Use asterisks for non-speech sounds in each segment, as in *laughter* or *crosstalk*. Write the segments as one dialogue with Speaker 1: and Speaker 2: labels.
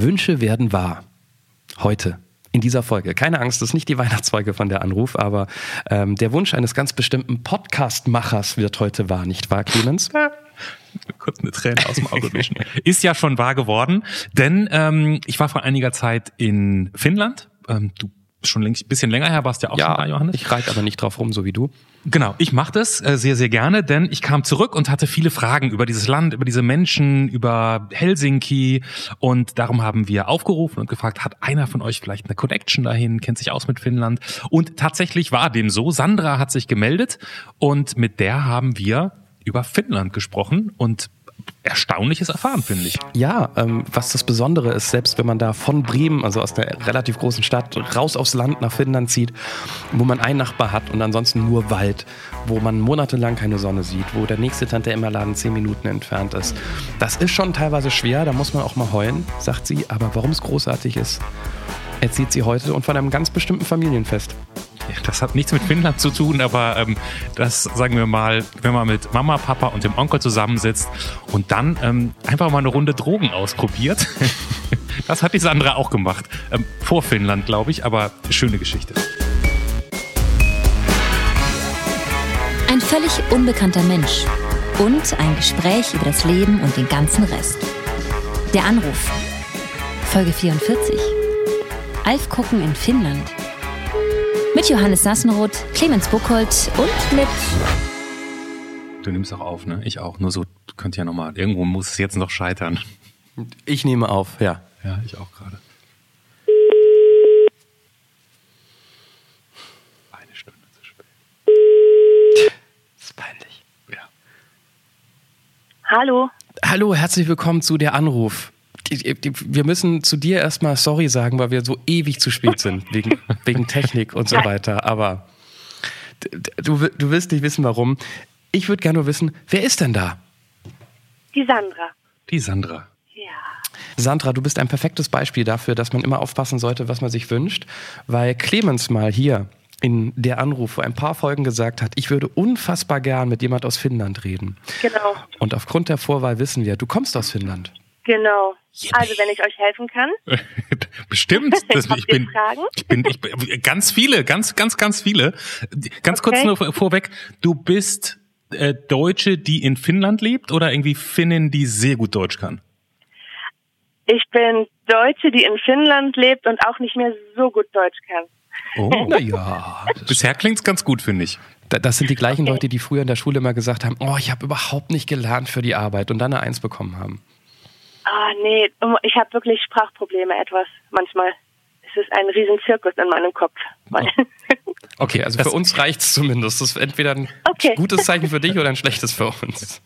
Speaker 1: Wünsche werden wahr. Heute. In dieser Folge. Keine Angst, das ist nicht die Weihnachtsfolge von der Anruf, aber ähm, der Wunsch eines ganz bestimmten Podcast-Machers wird heute wahr, nicht wahr, Clemens? *laughs*
Speaker 2: Kurz eine Träne aus dem Auge wischen. Ist ja schon wahr geworden, denn ähm, ich war vor einiger Zeit in Finnland. Ähm, du schon ein bisschen länger her, warst ja auch
Speaker 1: ja,
Speaker 2: schon da, Johannes.
Speaker 1: Ich reite aber nicht drauf rum, so wie du.
Speaker 2: Genau, ich mache das äh, sehr, sehr gerne, denn ich kam zurück und hatte viele Fragen über dieses Land, über diese Menschen, über Helsinki und darum haben wir aufgerufen und gefragt, hat einer von euch vielleicht eine Connection dahin, kennt sich aus mit Finnland? Und tatsächlich war dem so. Sandra hat sich gemeldet und mit der haben wir über Finnland gesprochen und Erstaunliches erfahren, finde ich.
Speaker 1: Ja, ähm, was das Besondere ist, selbst wenn man da von Bremen, also aus der relativ großen Stadt, raus aufs Land nach Finnland zieht, wo man einen Nachbar hat und ansonsten nur Wald, wo man monatelang keine Sonne sieht, wo der nächste Tante Emma Laden zehn Minuten entfernt ist. Das ist schon teilweise schwer, da muss man auch mal heulen, sagt sie, aber warum es großartig ist, erzählt sie heute und von einem ganz bestimmten Familienfest.
Speaker 2: Das hat nichts mit Finnland zu tun, aber ähm, das sagen wir mal, wenn man mit Mama, Papa und dem Onkel zusammensitzt und dann ähm, einfach mal eine Runde Drogen ausprobiert. *laughs* das hat die Sandra auch gemacht. Ähm, vor Finnland, glaube ich, aber schöne Geschichte.
Speaker 3: Ein völlig unbekannter Mensch und ein Gespräch über das Leben und den ganzen Rest. Der Anruf. Folge 44. Alf gucken in Finnland. Mit Johannes Sassenroth, Clemens Buchholz und mit.
Speaker 2: Du nimmst auch auf, ne? Ich auch. Nur so könnt ja nochmal. Irgendwo muss es jetzt noch scheitern.
Speaker 1: Ich nehme auf, ja.
Speaker 2: Ja, ich auch gerade. Eine Stunde zu spät.
Speaker 1: Das ist peinlich.
Speaker 2: Ja.
Speaker 4: Hallo.
Speaker 1: Hallo, herzlich willkommen zu der Anruf. Wir müssen zu dir erstmal sorry sagen, weil wir so ewig zu spät sind, *laughs* wegen, wegen Technik und so weiter. Aber du, du willst nicht wissen, warum. Ich würde gerne nur wissen, wer ist denn da?
Speaker 4: Die Sandra.
Speaker 2: Die Sandra.
Speaker 4: Ja.
Speaker 1: Sandra, du bist ein perfektes Beispiel dafür, dass man immer aufpassen sollte, was man sich wünscht, weil Clemens mal hier in der Anruf vor ein paar Folgen gesagt hat, ich würde unfassbar gern mit jemand aus Finnland reden.
Speaker 4: Genau.
Speaker 1: Und aufgrund der Vorwahl wissen wir, du kommst aus Finnland.
Speaker 4: Genau. Also wenn ich euch helfen kann. *laughs*
Speaker 2: Bestimmt. *laughs* Das, ich, bin,
Speaker 4: Fragen?
Speaker 2: ich bin, ich bin, ganz viele, ganz, ganz, ganz viele. Ganz kurz
Speaker 4: Okay.
Speaker 2: nur vor- vorweg. Du bist äh, Deutsche, die in Finnland lebt oder irgendwie Finnin, die sehr gut Deutsch kann?
Speaker 4: Ich bin Deutsche, die in Finnland lebt und auch nicht mehr so gut Deutsch kann.
Speaker 2: Oh. *laughs*
Speaker 1: Naja,
Speaker 2: Bisher klingt's ganz gut, finde ich.
Speaker 1: das sind die gleichen
Speaker 4: Okay.
Speaker 1: Leute, die früher in der Schule immer gesagt haben, oh, ich habe überhaupt nicht gelernt für die Arbeit und dann eine Eins bekommen haben.
Speaker 4: Ah, nee, ich habe wirklich Sprachprobleme etwas manchmal. Es ist ein riesen Zirkus in meinem Kopf. *laughs*
Speaker 1: Okay, also für uns reicht's zumindest. Das ist entweder ein
Speaker 4: Okay.
Speaker 1: gutes Zeichen für dich oder ein schlechtes für uns.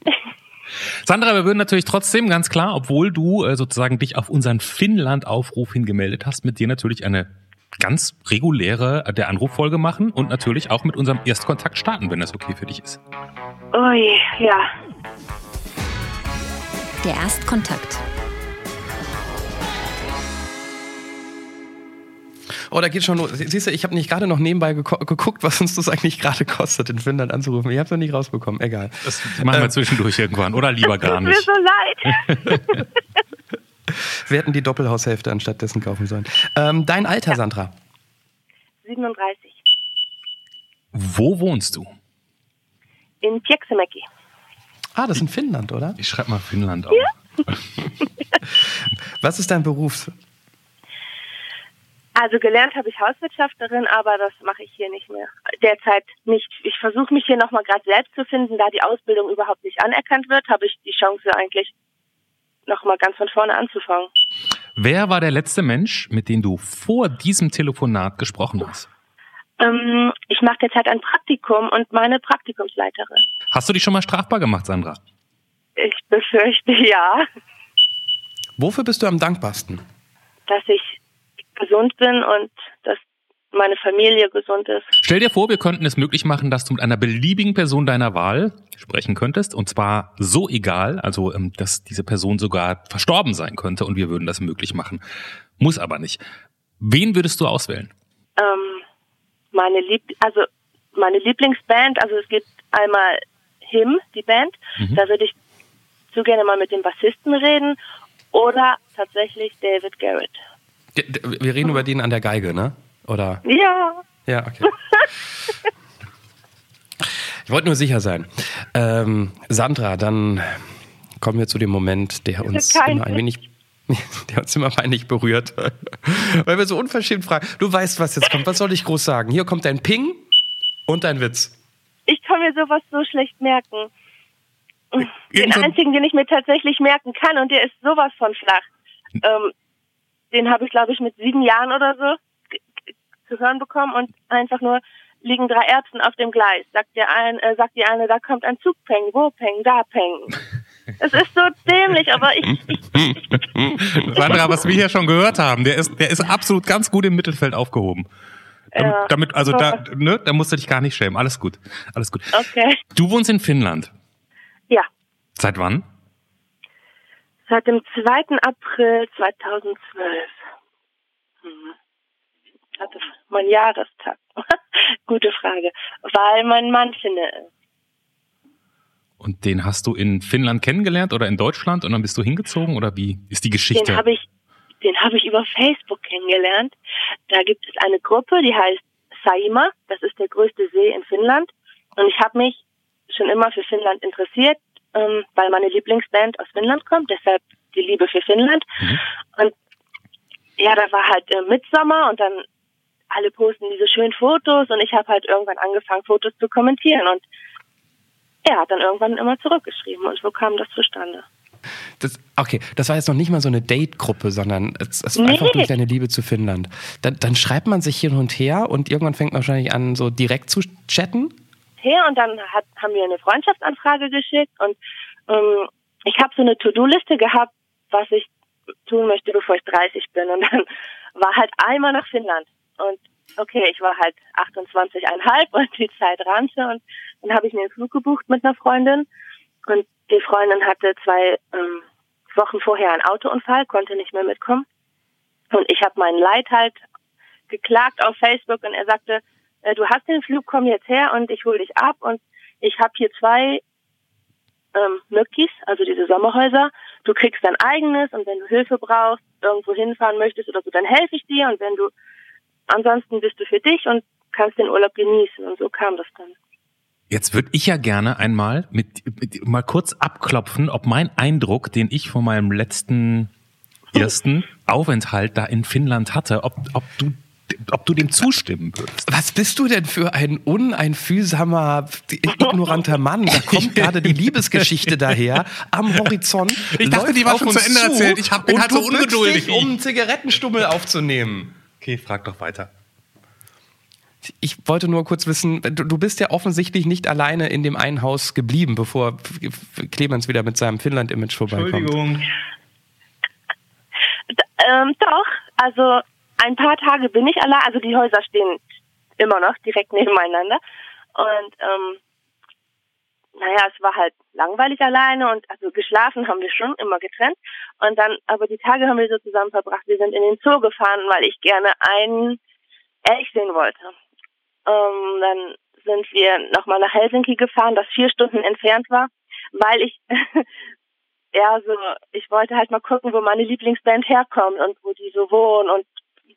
Speaker 2: Sandra, wir würden natürlich trotzdem ganz klar, obwohl du äh, sozusagen dich auf unseren Finnland-Aufruf hingemeldet hast, mit dir natürlich eine ganz reguläre äh, der Anruffolge machen und natürlich auch mit unserem Erstkontakt starten, wenn das okay für dich ist.
Speaker 4: Ui, ja.
Speaker 3: Der Erstkontakt.
Speaker 1: Oh, da geht schon los. Siehst du, ich habe nicht gerade noch nebenbei geguckt, was uns das eigentlich gerade kostet, in Finnland anzurufen. Ich habe es noch nicht rausbekommen. Egal.
Speaker 2: Das machen wir zwischendurch irgendwann oder lieber gar
Speaker 4: Tut mir
Speaker 2: nicht.
Speaker 4: so leid. *laughs*
Speaker 1: Wir hätten die Doppelhaushälfte anstattdessen kaufen sollen. Ähm, dein Alter, Sandra?
Speaker 4: 37.
Speaker 2: Wo wohnst du?
Speaker 4: In Pieksämäki.
Speaker 1: Ah, das ist in Finnland, oder?
Speaker 2: Ich schreibe mal Finnland auf. *laughs*
Speaker 1: Was ist dein Beruf?
Speaker 4: Also gelernt habe ich Hauswirtschafterin, aber das mache ich hier nicht mehr. Derzeit nicht. Ich versuche mich hier nochmal gerade selbst zu finden. Da die Ausbildung überhaupt nicht anerkannt wird, habe ich die Chance eigentlich nochmal ganz von vorne anzufangen.
Speaker 2: Wer war der letzte Mensch, mit dem du vor diesem Telefonat gesprochen hast?
Speaker 4: Ähm, ich mache derzeit ein Praktikum und meine Praktikumsleiterin.
Speaker 2: Hast du dich schon mal strafbar gemacht, Sandra?
Speaker 4: Ich befürchte *laughs* ja,
Speaker 1: Wofür bist du am dankbarsten?
Speaker 4: dass ich gesund bin und dass meine Familie gesund ist.
Speaker 2: Stell dir vor, wir könnten es möglich machen, dass du mit einer beliebigen Person deiner Wahl sprechen könntest. Und zwar so egal, also ähm, dass diese Person sogar verstorben sein könnte und wir würden das möglich machen. Muss aber nicht. Wen würdest du auswählen?
Speaker 4: Ähm, meine Lieb also meine Lieblingsband, also es gibt einmal Him, die Band,
Speaker 2: Mhm.
Speaker 4: da würde ich so gerne mal mit dem Bassisten reden oder tatsächlich David Garrett.
Speaker 1: Wir reden über den an der Geige, ne? Oder?
Speaker 4: Ja.
Speaker 1: Ja, okay. Ich wollte nur sicher sein. Ähm, Sandra, dann kommen wir zu dem Moment, der uns immer ein wenig *laughs* der uns immer peinlich berührt. Weil wir so unverschämt fragen. Du weißt, was jetzt kommt. Was soll ich groß sagen? Hier kommt dein Ping und dein Witz.
Speaker 4: Ich kann mir sowas so schlecht merken. Den einzigen, den ich mir tatsächlich merken kann, und der ist sowas von flach. Ähm, den habe ich, glaube ich, mit sieben Jahren oder so zu hören bekommen und einfach nur liegen drei Ärzten auf dem Gleis. Sagt der ein, äh, sagt die eine, da kommt ein Zug, Peng, wo Peng, da Peng. Es ist so dämlich, aber ich, *laughs*
Speaker 2: Sandra, was wir hier schon gehört haben, der ist, der ist absolut ganz gut im Mittelfeld aufgehoben. Damit, ja, damit also da, ne, da musst du dich gar nicht schämen. Alles gut, alles gut.
Speaker 4: Okay.
Speaker 2: Du wohnst in Finnland.
Speaker 4: Ja.
Speaker 2: Seit wann?
Speaker 4: Seit dem 2. April 2012. Hm. Also mein Jahrestag. *laughs* Gute Frage. Weil mein Mann Finne ist.
Speaker 2: Und den hast du in Finnland kennengelernt oder in Deutschland und dann bist du hingezogen oder wie ist die Geschichte?
Speaker 4: Den habe ich, den habe ich über Facebook kennengelernt. Da gibt es eine Gruppe, die heißt Saima. Das ist der größte See in Finnland. Und ich habe mich schon immer für Finnland interessiert, ähm, weil meine Lieblingsband aus Finnland kommt. Deshalb die Liebe für Finnland. Mhm. Und ja, da war halt äh, Mitsommer und dann alle posten diese schönen Fotos und ich habe halt irgendwann angefangen, Fotos zu kommentieren und er hat dann irgendwann immer zurückgeschrieben und so kam das zustande.
Speaker 1: Das, okay, das war jetzt noch nicht mal so eine Date-Gruppe, sondern es, es war nee. einfach durch deine Liebe zu Finnland. Dann, dann, schreibt man sich hin und her und irgendwann fängt man wahrscheinlich an, so direkt zu chatten?
Speaker 4: Her und dann hat, haben wir eine Freundschaftsanfrage geschickt und ähm, ich habe so eine To-Do-Liste gehabt, was ich tun möchte, bevor ich 30 bin. Und dann *laughs* war halt einmal nach Finnland. Und okay, ich war halt 28,5 und die Zeit rannte und dann habe ich mir einen Flug gebucht mit einer Freundin und die Freundin hatte zwei ähm, Wochen vorher einen Autounfall, konnte nicht mehr mitkommen und ich habe meinen Leid halt geklagt auf Facebook und er sagte, äh, du hast den Flug, komm jetzt her und ich hole dich ab und ich habe hier zwei ähm, Möckis, also diese Sommerhäuser. Du kriegst dein eigenes und wenn du Hilfe brauchst, irgendwo hinfahren möchtest oder so, dann helfe ich dir und wenn du ansonsten bist du für dich und kannst den Urlaub genießen. Und so kam das dann.
Speaker 2: Jetzt würde ich ja gerne einmal mit, mit, mal kurz abklopfen, ob mein Eindruck, den ich von meinem letzten ersten Aufenthalt da in Finnland hatte, ob, ob du ob du dem zustimmen würdest.
Speaker 1: Was bist du denn für ein uneinfühlsamer, ignoranter Mann? Da kommt *laughs* gerade die Liebesgeschichte daher am Horizont.
Speaker 2: Ich dachte, die war schon zu Ende erzählt. Ich hab, bin halt so ungeduldig.
Speaker 1: um einen Zigarettenstummel aufzunehmen.
Speaker 2: Okay, frag doch weiter.
Speaker 1: Ich wollte nur kurz wissen, du, du bist ja offensichtlich nicht alleine in dem einen Haus geblieben, bevor Clemens wieder mit seinem Finnland-Image vorbeikommt. Entschuldigung.
Speaker 4: Ähm, doch, also ein paar Tage bin ich allein, also die Häuser stehen immer noch direkt nebeneinander. Und ähm, naja, es war halt langweilig alleine und also geschlafen haben wir schon immer getrennt. Und dann, aber die Tage haben wir so zusammen verbracht. Wir sind in den Zoo gefahren, weil ich gerne einen Elch sehen wollte. Ähm, dann sind wir nochmal nach Helsinki gefahren, das vier Stunden entfernt war, weil ich *laughs* ja so, ich wollte halt mal gucken, wo meine Lieblingsband herkommt und wo die so wohnen und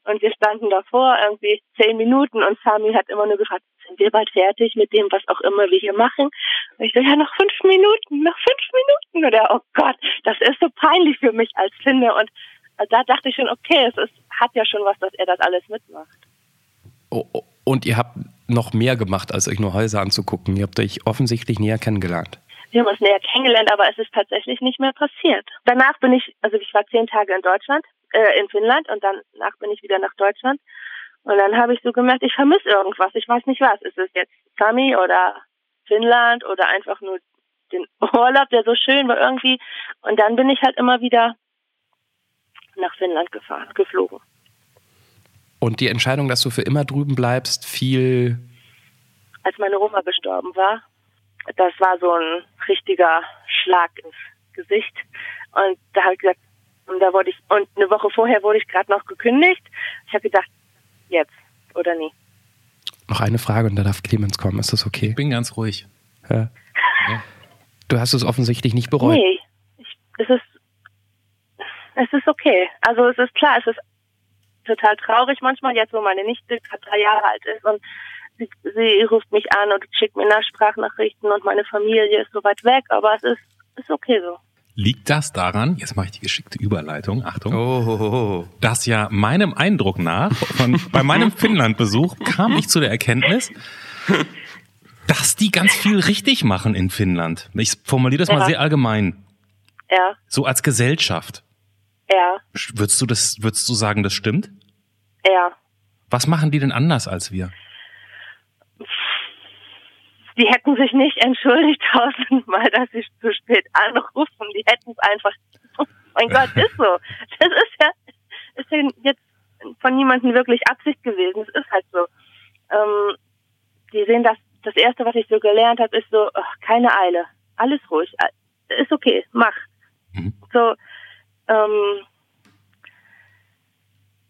Speaker 4: und wir standen davor irgendwie zehn Minuten und Sami hat immer nur gefragt, sind wir bald fertig mit dem, was auch immer wir hier machen? Und ich so, ja, noch fünf Minuten, noch fünf Minuten. Oder, oh Gott, das ist so peinlich für mich als Finde. Und da dachte ich schon, okay, es ist, hat ja schon was, dass er das alles mitmacht.
Speaker 1: Oh, oh, und ihr habt noch mehr gemacht, als euch nur Häuser anzugucken. Ihr habt euch offensichtlich näher kennengelernt.
Speaker 4: Wir haben uns näher kennengelernt, aber es ist tatsächlich nicht mehr passiert. Danach bin ich, also ich war zehn Tage in Deutschland, äh, in Finnland und danach bin ich wieder nach Deutschland. Und dann habe ich so gemerkt, ich vermisse irgendwas. Ich weiß nicht was. Ist es jetzt Sami oder Finnland oder einfach nur den *laughs* Urlaub, der so schön war irgendwie. Und dann bin ich halt immer wieder nach Finnland gefahren, geflogen.
Speaker 1: Und die Entscheidung, dass du für immer drüben bleibst, fiel.
Speaker 4: Als meine Oma gestorben war, das war so ein richtiger Schlag ins Gesicht. Und da habe ich gesagt, und da wurde ich, und eine Woche vorher wurde ich gerade noch gekündigt. Ich habe gedacht, jetzt oder nie.
Speaker 1: Noch eine Frage und da darf Clemens kommen. Ist das okay?
Speaker 2: Ich bin ganz ruhig.
Speaker 1: Ja. ja. Du hast es offensichtlich nicht bereut.
Speaker 4: Nee. Ich, es ist, es ist okay. Also es ist klar, es ist total traurig manchmal, jetzt wo meine Nichte gerade drei Jahre alt ist und sie, sie ruft mich an und schickt mir nach Sprachnachrichten und meine Familie ist so weit weg, aber es ist, ist okay so.
Speaker 2: Liegt das daran, jetzt mache ich die geschickte Überleitung, Achtung,
Speaker 1: Oh,
Speaker 2: dass ja meinem Eindruck nach, von, bei meinem Finnlandbesuch kam ich zu der Erkenntnis, dass die ganz viel richtig machen in Finnland. Ich formuliere das mal
Speaker 4: Ja.
Speaker 2: sehr allgemein.
Speaker 4: Ja,
Speaker 2: So als Gesellschaft.
Speaker 4: ja,
Speaker 2: Würdest du das, würdest du sagen, das stimmt?
Speaker 4: Ja.
Speaker 2: Was machen die denn anders als wir?
Speaker 4: Die hätten sich nicht entschuldigt *laughs* tausendmal, dass sie zu spät anrufen. Die hätten es einfach. Oh mein Gott, ist so. Das ist ja, ist ja jetzt von niemandem wirklich Absicht gewesen. Es ist halt so. Ähm, die sehen das. Das erste, was ich so gelernt habe, ist so, ach, keine Eile, alles ruhig, ist okay, mach.
Speaker 2: Mhm.
Speaker 4: So, ähm,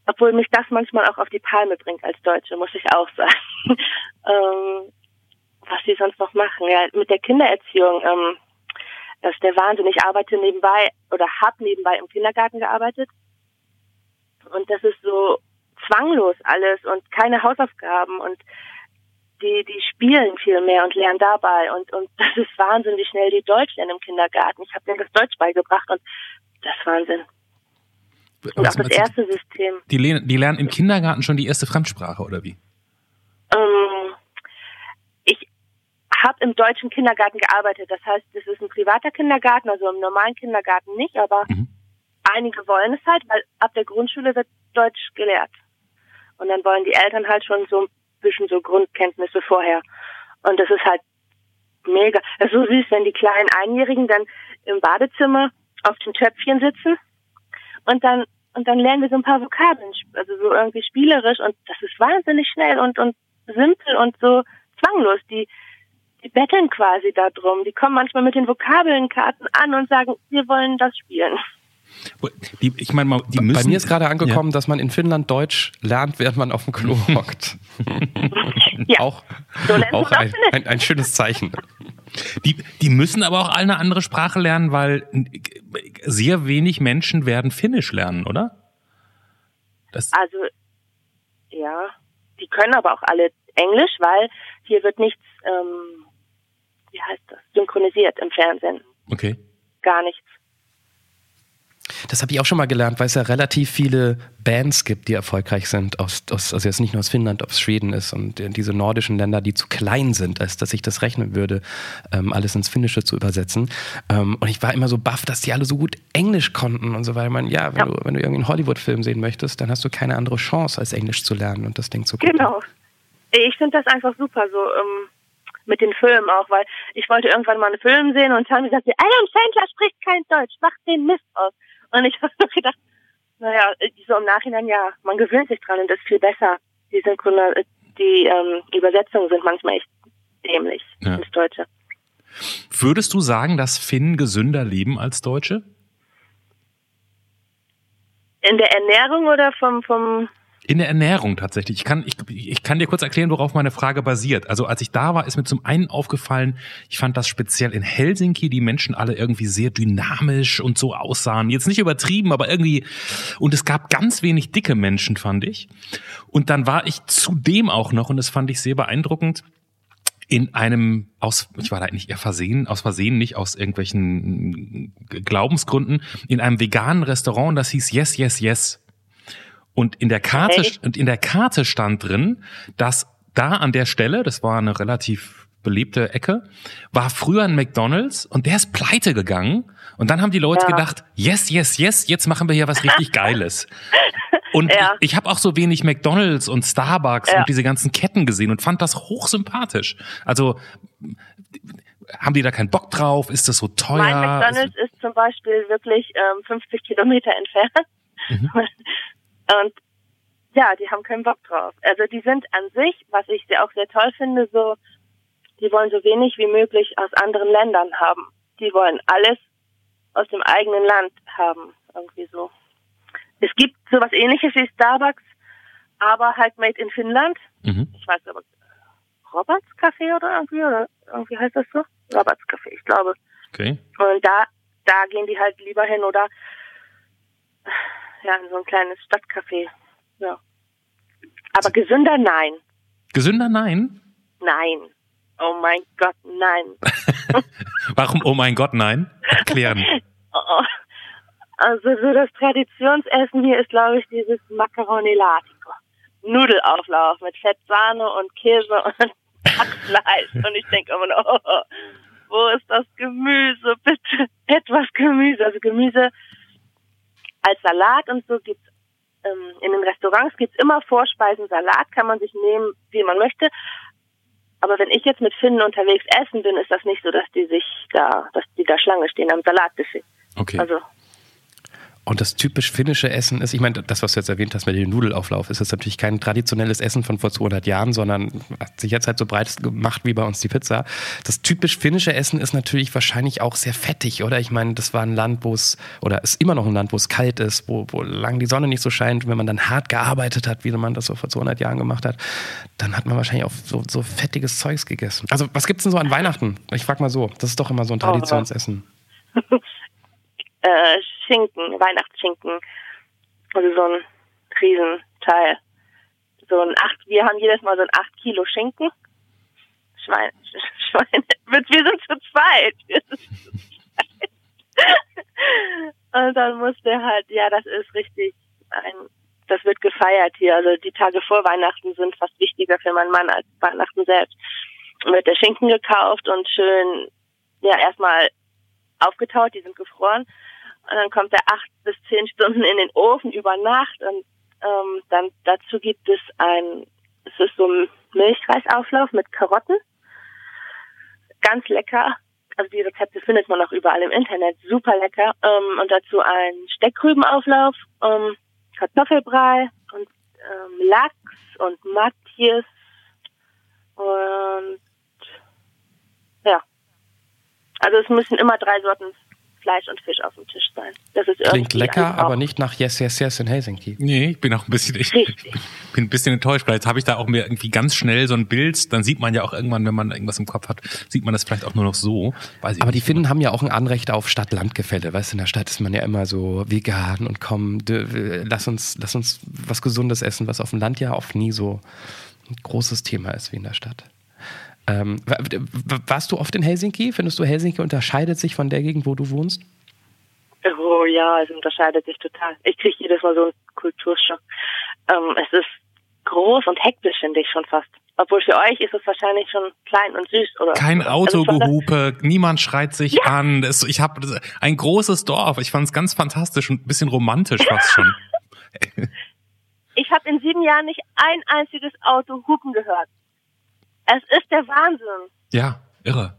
Speaker 4: obwohl mich das manchmal auch auf die Palme bringt als Deutsche, muss ich auch sagen. *laughs* ähm, was sie sonst noch machen. Ja, mit der Kindererziehung, ähm, das ist der Wahnsinn. Ich arbeite nebenbei oder habe nebenbei im Kindergarten gearbeitet. Und das ist so zwanglos alles und keine Hausaufgaben und die, die spielen viel mehr und lernen dabei und, und das ist Wahnsinn, wie schnell die Deutsch lernen im Kindergarten. Ich habe denen das Deutsch beigebracht und das ist Wahnsinn. Das
Speaker 2: meinst du?
Speaker 4: erste System.
Speaker 2: Die, le- die lernen im Kindergarten schon die erste Fremdsprache, oder wie?
Speaker 4: Ähm, ich habe im deutschen Kindergarten gearbeitet. Das heißt, es ist ein privater Kindergarten, also im normalen Kindergarten nicht, aber
Speaker 2: Mhm.
Speaker 4: einige wollen es halt, weil ab der Grundschule wird Deutsch gelehrt. Und dann wollen die Eltern halt schon so ein bisschen so Grundkenntnisse vorher. Und das ist halt mega. Es ist so süß, wenn die kleinen Einjährigen dann im Badezimmer auf den Töpfchen sitzen und dann und dann lernen wir so ein paar Vokabeln, also so irgendwie spielerisch und das ist wahnsinnig schnell und und simpel und so zwanglos. Die die betteln quasi da drum. Die kommen manchmal mit den Vokabelnkarten an und sagen, wir wollen das spielen.
Speaker 2: Die, ich meine mal, die müssen.
Speaker 1: Bei mir ist gerade angekommen, dass man in Finnland Deutsch lernt, während man auf dem Klo *laughs* hockt. *laughs*
Speaker 4: Ja.
Speaker 1: Auch,
Speaker 4: So
Speaker 1: auch ein, ein, ein schönes Zeichen.
Speaker 2: Die, die müssen aber auch alle eine andere Sprache lernen, weil sehr wenig Menschen werden Finnisch lernen, oder? Das,
Speaker 4: Also, ja, die können aber auch alle Englisch, weil hier wird nichts, ähm, wie heißt das, synchronisiert im Fernsehen.
Speaker 2: okay.
Speaker 4: Gar nichts.
Speaker 1: Das habe ich auch schon mal gelernt, weil es ja relativ viele Bands gibt, die erfolgreich sind, aus, aus, also jetzt nicht nur aus Finnland, aus Schweden ist und äh, diese nordischen Länder, die zu klein sind, als dass ich das rechnen würde, ähm, alles ins Finnische zu übersetzen. Ähm, und ich war immer so baff, dass die alle so gut Englisch konnten und so weiter. Man, ja, wenn,
Speaker 4: Ja.
Speaker 1: Du, wenn du irgendwie einen Hollywood-Film sehen möchtest, dann hast du keine andere Chance, als Englisch zu lernen und das Ding zu gucken.
Speaker 4: Genau. Ich finde das einfach super, so ähm, mit den Filmen auch, weil ich wollte irgendwann mal einen Film sehen und haben gesagt, Adam Sandler spricht kein Deutsch, macht den Mist aus. Und ich *laughs* habe nur gedacht, naja, so im Nachhinein, ja, man gewöhnt sich dran und das ist viel besser. Die Synchrona die ähm, Übersetzungen sind manchmal echt dämlich
Speaker 2: Ja.
Speaker 4: ins Deutsche.
Speaker 2: Würdest du sagen, dass Finnen gesünder leben als Deutsche?
Speaker 4: In der Ernährung oder vom, vom
Speaker 2: In der Ernährung tatsächlich. Ich kann, ich, ich kann dir kurz erklären, worauf meine Frage basiert. Also als ich da war, ist mir zum einen aufgefallen, ich fand das speziell in Helsinki, die Menschen alle irgendwie sehr dynamisch und so aussahen. Jetzt nicht übertrieben, aber irgendwie, und es gab ganz wenig dicke Menschen, fand ich. Und dann war ich zudem auch noch, und das fand ich sehr beeindruckend, in einem aus ich war da nicht eher versehen aus Versehen nicht aus irgendwelchen Glaubensgründen in einem veganen Restaurant das hieß Yes Yes Yes und in der Karte
Speaker 4: Okay.
Speaker 2: und in der Karte stand drin dass da an der Stelle das war eine relativ belebte Ecke war früher ein McDonald's und der ist pleite gegangen und dann haben die Leute
Speaker 4: Ja.
Speaker 2: gedacht Yes Yes Yes jetzt machen wir hier was richtig *laughs* Geiles und
Speaker 4: Ja.
Speaker 2: ich, ich habe auch so wenig McDonald's und Starbucks
Speaker 4: Ja.
Speaker 2: und diese ganzen Ketten gesehen und fand das hochsympathisch. Also haben die da keinen Bock drauf? Ist das so teuer?
Speaker 4: Mein McDonalds ist zum Beispiel wirklich ähm, 50 Kilometer entfernt.
Speaker 2: Mhm. *laughs*
Speaker 4: Und ja, die haben keinen Bock drauf. Also die sind an sich, was ich auch sehr toll finde, so, die wollen so wenig wie möglich aus anderen Ländern haben. Die wollen alles aus dem eigenen Land haben, irgendwie so. Es gibt sowas ähnliches wie Starbucks, aber halt made in Finnland.
Speaker 2: Mhm.
Speaker 4: Ich weiß aber, Roberts Café oder irgendwie, oder irgendwie heißt das so? Roberts Café, ich glaube.
Speaker 2: Okay.
Speaker 4: Und da, da gehen die halt lieber hin oder ja, in so ein kleines Stadtcafé. Ja. Aber gesünder, nein.
Speaker 2: Gesünder, nein?
Speaker 4: Nein. Oh mein Gott, nein. *laughs*
Speaker 2: Warum, oh mein Gott, nein? Erklären. *laughs*
Speaker 4: Oh, Also so das Traditionsessen hier ist, glaube ich, dieses Macaroni Latico. Nudelauflauf mit Fett, Sahne und Käse und *laughs* Hackfleisch. Und ich denke immer noch, oh, oh, wo ist das Gemüse? Bitte etwas Gemüse. Also Gemüse als Salat und so gibt's ähm, in den Restaurants gibt's immer Vorspeisen, Salat kann man sich nehmen, wie man möchte. Aber wenn ich jetzt mit Finnen unterwegs essen bin, ist das nicht so, dass die sich da, dass die da Schlange stehen am Salatbuffet.
Speaker 2: Okay.
Speaker 4: Also
Speaker 1: Und das typisch finnische Essen ist, ich meine, das, was du jetzt erwähnt hast mit dem Nudelauflauf, ist jetzt natürlich kein traditionelles Essen von vor 200 Jahren, sondern hat sich jetzt halt so breit gemacht wie bei uns die Pizza. Das typisch finnische Essen ist natürlich wahrscheinlich auch sehr fettig, oder? Ich meine, das war ein Land, wo es, oder ist immer noch ein Land, wo es kalt ist, wo, wo lang die Sonne nicht so scheint. Wenn man dann hart gearbeitet hat, wie man das so vor 200 Jahren gemacht hat, dann hat man wahrscheinlich auch so, so fettiges Zeugs gegessen. Also, was gibt's denn so an Weihnachten? Ich frag mal so, das ist doch immer so ein Traditionsessen. *laughs*
Speaker 4: äh, Schinken, Weihnachtsschinken. Also so ein Riesenteil. So ein acht, wir haben jedes Mal so ein acht Kilo Schinken. Schwein, *laughs* Schwein, wir sind zu zweit. *laughs* Wir sind zu zweit. Und dann muss der halt, ja, das ist richtig ein, das wird gefeiert hier. Also die Tage vor Weihnachten sind fast wichtiger für meinen Mann als Weihnachten selbst. Und wird der Schinken gekauft und schön, ja, erstmal aufgetaut, die sind gefroren. Und dann kommt er acht bis zehn Stunden in den Ofen über Nacht und ähm, dann dazu gibt es ein, es ist so ein Milchreisauflauf mit Karotten. Ganz lecker. Also die Rezepte findet man auch überall im Internet. Super lecker. Ähm, und dazu ein Steckrübenauflauf, ähm, Kartoffelbrei und ähm, Lachs und Matjes und ja. Also es müssen immer drei Sorten Fleisch und Fisch auf dem Tisch sein. Das ist
Speaker 1: Klingt lecker, aber nicht nach Yes, Yes, Yes in Helsinki.
Speaker 2: Nee, ich bin auch ein bisschen, ich
Speaker 4: Richtig.
Speaker 2: bin ein bisschen enttäuscht, weil jetzt habe ich da auch mir irgendwie ganz schnell so ein Bild, dann sieht man ja auch irgendwann, wenn man irgendwas im Kopf hat, sieht man das vielleicht auch nur noch so. Weiß ich
Speaker 1: Aber die. Finnen haben ja auch ein Anrecht auf Stadt-Land-Gefälle. Weißt du, in der Stadt ist man ja immer so vegan und komm, dö- lass uns, lass uns was Gesundes essen, was auf dem Land ja oft nie so ein großes Thema ist wie in der Stadt. Ähm, wa- wa- warst du oft in Helsinki? Findest du, Helsinki unterscheidet sich von der Gegend, wo du wohnst?
Speaker 4: Oh ja, es unterscheidet sich total. Ich kriege jedes Mal so einen Kulturschock. Ähm, es ist groß und hektisch, finde ich schon fast. Obwohl für euch ist es wahrscheinlich schon klein und süß, oder?
Speaker 2: Kein
Speaker 4: Also
Speaker 2: Autogehupe, niemand schreit sich an. Es, ich habe ein großes Dorf. Ich fand es ganz fantastisch und ein bisschen romantisch fast schon. *laughs*
Speaker 4: Ich habe in sieben Jahren nicht ein einziges Auto hupen gehört. Es ist der Wahnsinn.
Speaker 2: Ja, irre.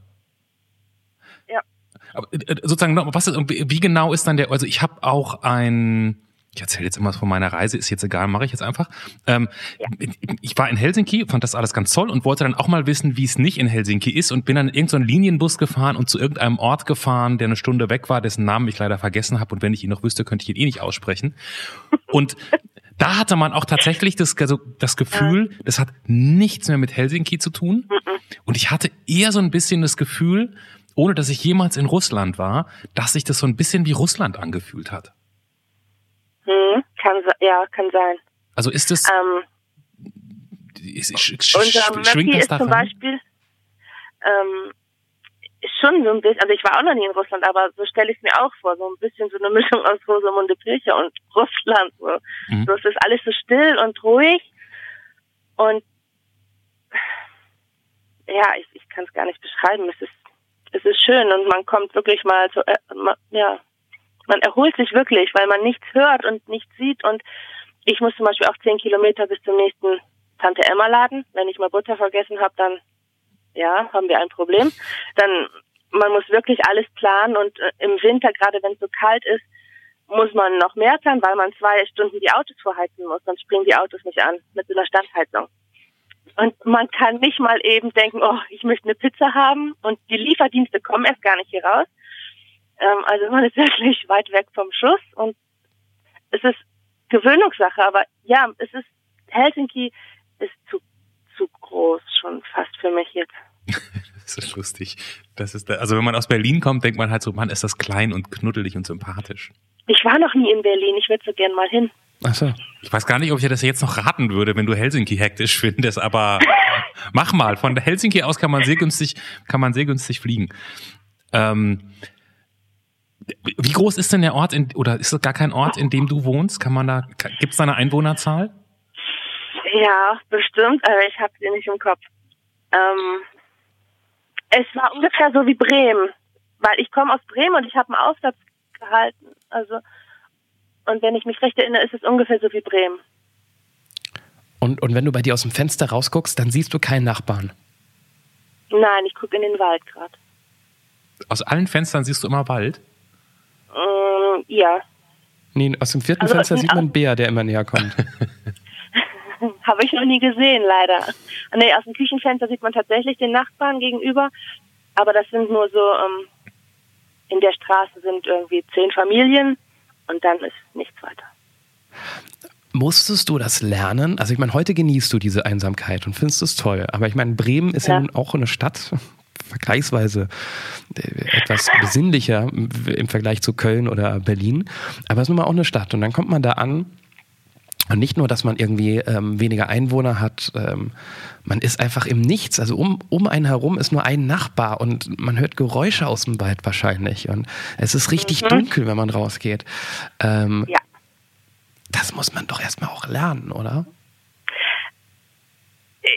Speaker 4: Ja.
Speaker 2: Aber äh, sozusagen, noch, was ist, wie genau ist dann der, also ich habe auch ein, ich erzähle jetzt immer von meiner Reise, ist jetzt egal, mache ich jetzt einfach. Ähm, Ich war in Helsinki, fand das alles ganz toll und wollte dann auch mal wissen, wie es nicht in Helsinki ist und bin dann in irgendeinen Linienbus gefahren und zu irgendeinem Ort gefahren, der eine Stunde weg war, dessen Namen ich leider vergessen habe und wenn ich ihn noch wüsste, könnte ich ihn eh nicht aussprechen. Und *laughs* da hatte man auch tatsächlich das, also das Gefühl, das hat nichts mehr mit Helsinki zu tun. Und ich hatte eher so ein bisschen das Gefühl, ohne dass ich jemals in Russland war, dass sich das so ein bisschen wie Russland angefühlt hat.
Speaker 4: Hm, kann, ja, kann sein.
Speaker 2: Also ist es,
Speaker 4: Ähm,
Speaker 2: ist, sch, sch,
Speaker 4: unser
Speaker 2: sch,
Speaker 4: Möppi
Speaker 2: schwingt das
Speaker 4: ist zum? Beispiel ähm, ist schon so ein bisschen, also ich war auch noch nie in Russland, aber so stelle ich es mir auch vor, so ein bisschen so eine Mischung aus Rosamunde Pilcher und *laughs* Russland. So.
Speaker 2: Mhm.
Speaker 4: so es ist alles so still und ruhig und ja, ich, ich kann es gar nicht beschreiben. Es ist es ist schön und man kommt wirklich mal zu, äh, ja, man erholt sich wirklich, weil man nichts hört und nichts sieht und ich muss zum Beispiel auch zehn Kilometer bis zum nächsten Tante Emma Laden. Wenn ich mal Butter vergessen habe, dann ja, haben wir ein Problem. Dann man muss wirklich alles planen und äh, im Winter, gerade wenn es so kalt ist, muss man noch mehr planen, weil man zwei Stunden die Autos vorheizen muss, sonst springen die Autos nicht an mit so einer Standheizung. Und man kann nicht mal eben denken, oh, ich möchte eine Pizza haben und die Lieferdienste kommen erst gar nicht hier raus. Ähm, also man ist *laughs* wirklich weit weg vom Schuss und es ist Gewöhnungssache, aber ja, es ist Helsinki ist zu zu groß schon fast für mich jetzt. *laughs*
Speaker 2: Das ist lustig. Das ist, da, also wenn man aus Berlin kommt, denkt man halt so, Mann, ist das klein und knuddelig und sympathisch.
Speaker 4: Ich war noch nie in Berlin, ich würde so gern mal hin.
Speaker 2: Ach so. Ich weiß gar nicht, ob ich das jetzt noch raten würde, wenn du Helsinki hektisch *laughs* findest, aber mach mal. Von Helsinki aus kann man sehr günstig, kann man sehr günstig fliegen. Ähm, wie groß ist denn der Ort in, oder ist es gar kein Ort, in dem du wohnst? Kann man da, gibt es da eine Einwohnerzahl?
Speaker 4: Ja, bestimmt, aber ich habe sie nicht im Kopf. Ähm, es war ungefähr so wie Bremen, weil ich komme aus Bremen und ich habe einen Aufsatz gehalten. Also und wenn ich mich recht erinnere, ist es ungefähr so wie Bremen.
Speaker 1: Und, und wenn du bei dir aus dem Fenster rausguckst, dann siehst du keinen Nachbarn.
Speaker 4: Nein, ich gucke in den Wald gerade.
Speaker 2: Aus allen Fenstern siehst du immer Wald?
Speaker 4: Mm, ja.
Speaker 1: Nee, aus dem vierten also, Fenster sieht man einen Bär, der immer näher kommt. *laughs*
Speaker 4: Habe ich noch nie gesehen, leider. Nee, aus dem Küchenfenster sieht man tatsächlich den Nachbarn gegenüber. Aber das sind nur so, ähm, in der Straße sind irgendwie zehn Familien und dann ist nichts weiter.
Speaker 1: Musstest du das lernen? Also ich meine, heute genießt du diese Einsamkeit und findest es toll. Aber ich meine, Bremen ist ja, ja auch eine Stadt, vergleichsweise äh, etwas besinnlicher im Vergleich zu Köln oder Berlin. Aber es ist nun mal auch eine Stadt. Und dann kommt man da an und nicht nur, dass man irgendwie ähm, weniger Einwohner hat, ähm, man ist einfach im Nichts. Also um, um einen herum ist nur ein Nachbar und man hört Geräusche aus dem Wald wahrscheinlich. Und es ist richtig mhm. dunkel, wenn man rausgeht. Ähm, ja. Das muss man doch erstmal auch lernen, oder?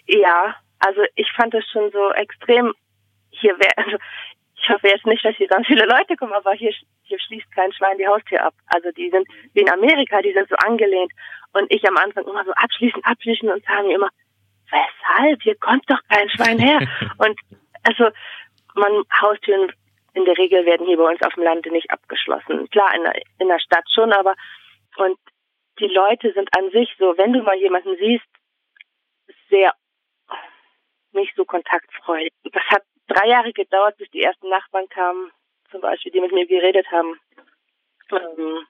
Speaker 4: Ja, also ich fand es schon so extrem. Hier wäre, also ich hoffe jetzt nicht, dass hier ganz viele Leute kommen, aber hier, hier schließt kein Schwein die Haustür ab. Also die sind wie in Amerika, die sind so angelehnt. Und ich am Anfang immer so abschließen, abschließen und sagen mir immer, weshalb? Hier kommt doch kein Schwein her. *laughs* und also man Haustüren in der Regel werden hier bei uns auf dem Lande nicht abgeschlossen. Klar, in der, in der Stadt schon, aber und die Leute sind an sich so, wenn du mal jemanden siehst, sehr nicht so kontaktfreudig. Das hat drei Jahre gedauert, bis die ersten Nachbarn kamen, zum Beispiel, die mit mir geredet haben. Ähm,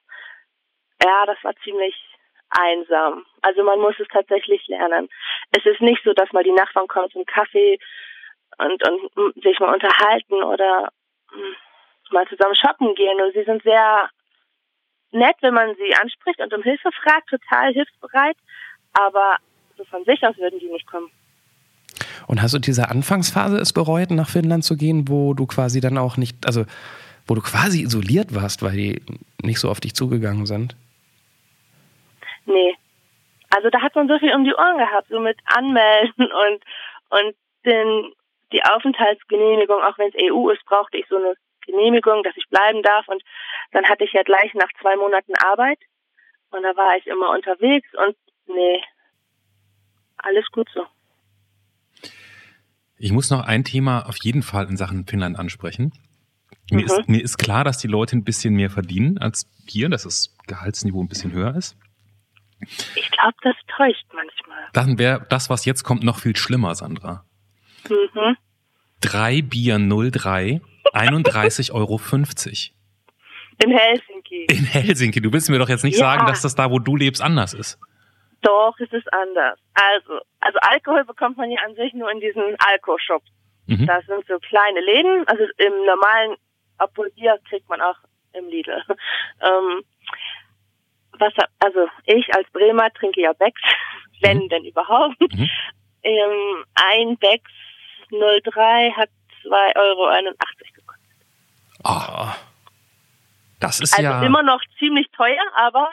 Speaker 4: ja, das war ziemlich einsam. Also man muss es tatsächlich lernen. Es ist nicht so, dass mal die Nachbarn kommen zum Kaffee und, und sich mal unterhalten oder hm, mal zusammen shoppen gehen. Und sie sind sehr nett, wenn man sie anspricht und um Hilfe fragt, total hilfsbereit. Aber so von sich aus würden die nicht kommen.
Speaker 1: Und hast du diese Anfangsphase es bereut, nach Finnland zu gehen, wo du quasi dann auch nicht, also wo du quasi isoliert warst, weil die nicht so auf dich zugegangen sind?
Speaker 4: Nee. Also da hat man so viel um die Ohren gehabt, so mit Anmelden *laughs* und, und den, die Aufenthaltsgenehmigung, auch wenn es EU ist, brauchte ich so eine Genehmigung, dass ich bleiben darf. Und dann hatte ich ja gleich nach zwei Monaten Arbeit. Und da war ich immer unterwegs und nee, alles gut so.
Speaker 2: Ich muss noch ein Thema auf jeden Fall in Sachen Finnland ansprechen. Mir, mhm. ist, mir ist klar, dass die Leute ein bisschen mehr verdienen als hier, dass das Gehaltsniveau ein bisschen höher ist.
Speaker 4: Ich glaube, das täuscht manchmal.
Speaker 2: Dann wäre das, was jetzt kommt, noch viel schlimmer, Sandra. Mhm. Drei Bier 03, 31,50 *laughs* Euro.
Speaker 4: In Helsinki.
Speaker 2: In Helsinki. Du willst mir doch jetzt nicht ja. sagen, dass das da, wo du lebst, anders ist.
Speaker 4: Doch, es ist anders. Also, also Alkohol bekommt man ja an sich nur in diesen Alko-Shops. Mhm. Das sind so kleine Läden. Also im normalen, obwohl Bier kriegt man auch im Lidl. *laughs* ähm, was, also ich als Bremer trinke ja Becks, *laughs* wenn mhm. denn überhaupt. Mhm. Ähm, ein Becks 03 hat 2,81 Euro gekostet.
Speaker 2: Oh, das ist
Speaker 4: also
Speaker 2: ja...
Speaker 4: immer noch ziemlich teuer, aber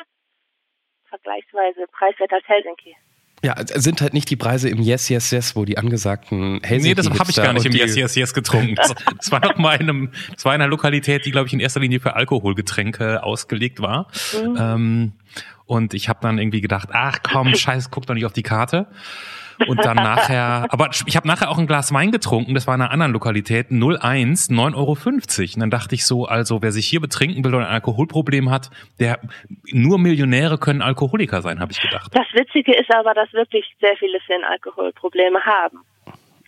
Speaker 4: vergleichsweise preiswert als Helsinki.
Speaker 1: Ja, sind halt nicht die Preise im Yes, Yes, Yes, wo die angesagten Helsinki
Speaker 2: Nee, das habe ich gar nicht im Yes, Yes, Yes getrunken. Das, *laughs* das war noch mal in einem, das war in einer Lokalität, die, glaube ich, in erster Linie für Alkoholgetränke ausgelegt war. Mhm. Ähm, und ich habe dann irgendwie gedacht, ach komm, *laughs* scheiß, guck doch nicht auf die Karte. Und dann nachher, aber ich habe nachher auch ein Glas Wein getrunken, das war in einer anderen Lokalität, 01, 9,50 Euro. Und dann dachte ich so, also wer sich hier betrinken will oder ein Alkoholproblem hat, der nur Millionäre können Alkoholiker sein, habe ich gedacht.
Speaker 4: Das Witzige ist aber, dass wirklich sehr viele Finn Alkoholprobleme haben.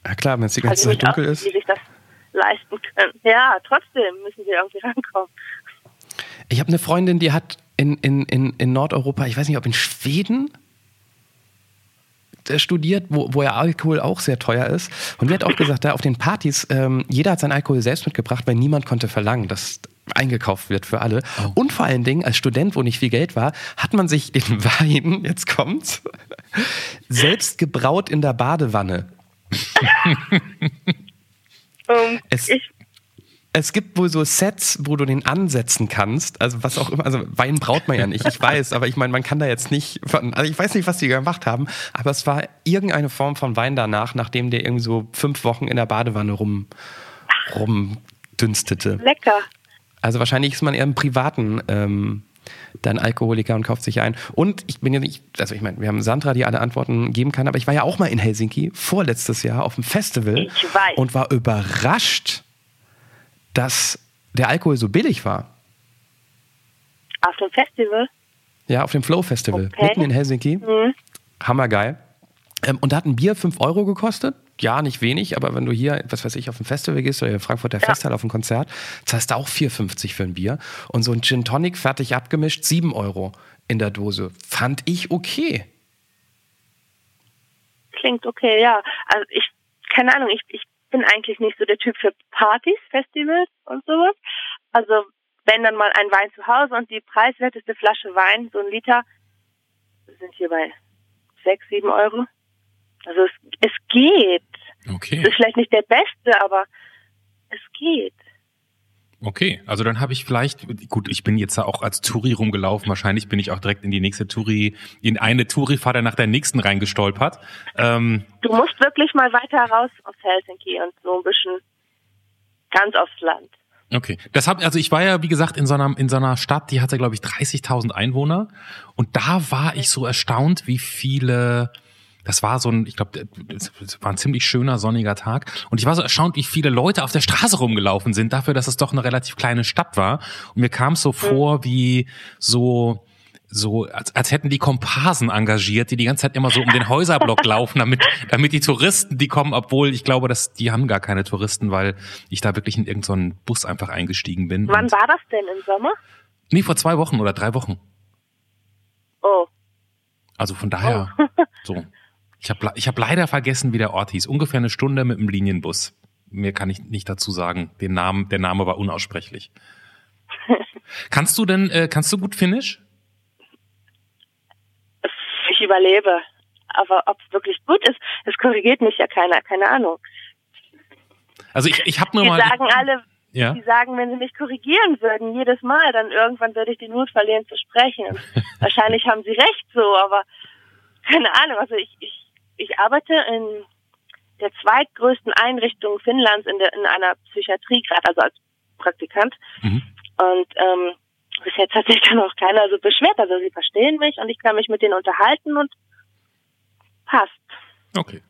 Speaker 1: Ja klar, wenn es die ganze also Zeit dunkel auch, ist.
Speaker 4: Die sich das leisten können. Ja, trotzdem müssen sie irgendwie rankommen.
Speaker 1: Ich habe eine Freundin, die hat in, in, in, in Nordeuropa, ich weiß nicht, ob in Schweden studiert, wo, wo ja Alkohol auch sehr teuer ist. Und die hat auch gesagt, da auf den Partys, ähm, jeder hat seinen Alkohol selbst mitgebracht, weil niemand konnte verlangen, dass eingekauft wird für alle. Und vor allen Dingen, als Student, wo nicht viel Geld war, hat man sich den *laughs* Wein, jetzt kommt's, selbst gebraut in der Badewanne. *laughs*
Speaker 4: Ähm,
Speaker 1: Es-
Speaker 4: ich,
Speaker 1: Es gibt wohl so Sets, wo du den ansetzen kannst. Also was auch immer. Also Wein braut man ja nicht, ich weiß. Aber ich meine, man kann da jetzt nicht. Von, also ich weiß nicht, was die gemacht haben. Aber es war irgendeine Form von Wein danach, nachdem der irgendwie so fünf Wochen in der Badewanne rum, rumdünstete.
Speaker 4: lecker.
Speaker 1: Also wahrscheinlich ist man eher im Privaten ähm, dann Alkoholiker und kauft sich ein. Und ich bin ja nicht, also ich meine, wir haben Sandra, die alle Antworten geben kann, aber ich war ja auch mal in Helsinki vorletztes Jahr auf dem Festival
Speaker 4: Ich weiß.
Speaker 1: und war überrascht, dass der Alkohol so billig war.
Speaker 4: Auf dem Festival.
Speaker 1: Ja, auf dem Flow Festival,
Speaker 4: Okay.
Speaker 1: mitten in Helsinki.
Speaker 4: Mhm.
Speaker 1: Hammergeil. Ähm, und da hat ein Bier 5 Euro gekostet. Ja, nicht wenig, aber wenn du hier, was weiß ich, auf ein Festival gehst oder in Frankfurt der
Speaker 4: Ja.
Speaker 1: Festhalle auf ein Konzert, zahlst du auch 4,50 für ein Bier. Und so ein Gin Tonic fertig abgemischt, 7 Euro in der Dose. Fand ich okay.
Speaker 4: Klingt okay, ja. Also ich, keine Ahnung, ich, ich bin eigentlich nicht so der Typ für Partys, Festivals und sowas. Also wenn dann mal ein Wein zu Hause und die preiswerteste Flasche Wein, so ein Liter, sind hier bei sechs, sieben Euro. Also es, es geht. Es
Speaker 2: Okay.
Speaker 4: ist vielleicht nicht der beste, aber es geht.
Speaker 2: Okay, also dann habe ich vielleicht, gut, ich bin jetzt da auch als Touri rumgelaufen, wahrscheinlich bin ich auch direkt in die nächste Touri, in eine Touri-Fahrt nach der nächsten reingestolpert. Ähm,
Speaker 4: Du musst wirklich mal weiter raus aus Helsinki und so ein bisschen ganz aufs Land.
Speaker 2: okay, das hab, also ich war ja, wie gesagt, in so einer, in so einer Stadt, die hatte, glaube ich, 30.000 Einwohner und da war ich so erstaunt, wie viele, das war so ein, ich glaube, es war ein ziemlich schöner sonniger Tag und ich war so erstaunt, wie viele Leute auf der Straße rumgelaufen sind, dafür, dass es doch eine relativ kleine Stadt war und mir kam es so vor wie so so, als, als hätten die Komparsen engagiert, die die ganze Zeit immer so um den Häuserblock laufen, damit, damit die Touristen, die kommen, obwohl ich glaube, dass die haben gar keine Touristen, weil ich da wirklich in irgendeinen Bus einfach eingestiegen bin.
Speaker 4: Wann war das denn im Sommer?
Speaker 2: Nee, vor zwei Wochen oder drei Wochen.
Speaker 4: Oh,
Speaker 2: Also von daher, *laughs* so. Ich habe ich hab leider vergessen, wie der Ort hieß. Ungefähr eine Stunde mit dem Linienbus. Mehr kann ich nicht dazu sagen. Den Namen, der Name war unaussprechlich. *laughs* kannst du denn, äh, kannst du gut Finnisch?
Speaker 4: ich überlebe. Aber ob es wirklich gut ist, das korrigiert mich ja keiner, keine Ahnung.
Speaker 2: Also ich, ich habe nur
Speaker 4: Die
Speaker 2: mal.
Speaker 4: sagen alle,
Speaker 2: ja.
Speaker 4: die sagen, wenn sie mich korrigieren würden, jedes Mal, dann irgendwann würde ich den Mut verlieren zu sprechen. Und *laughs* wahrscheinlich haben sie recht so, aber keine Ahnung. Also ich, ich, ich arbeite in der zweitgrößten Einrichtung Finnlands in, der, in einer Psychiatrie gerade, also als Praktikant.
Speaker 2: Mhm.
Speaker 4: Und ähm, bis jetzt hat sich dann auch keiner so beschwert. Also sie verstehen mich und ich kann mich mit denen unterhalten und passt.
Speaker 2: Okay.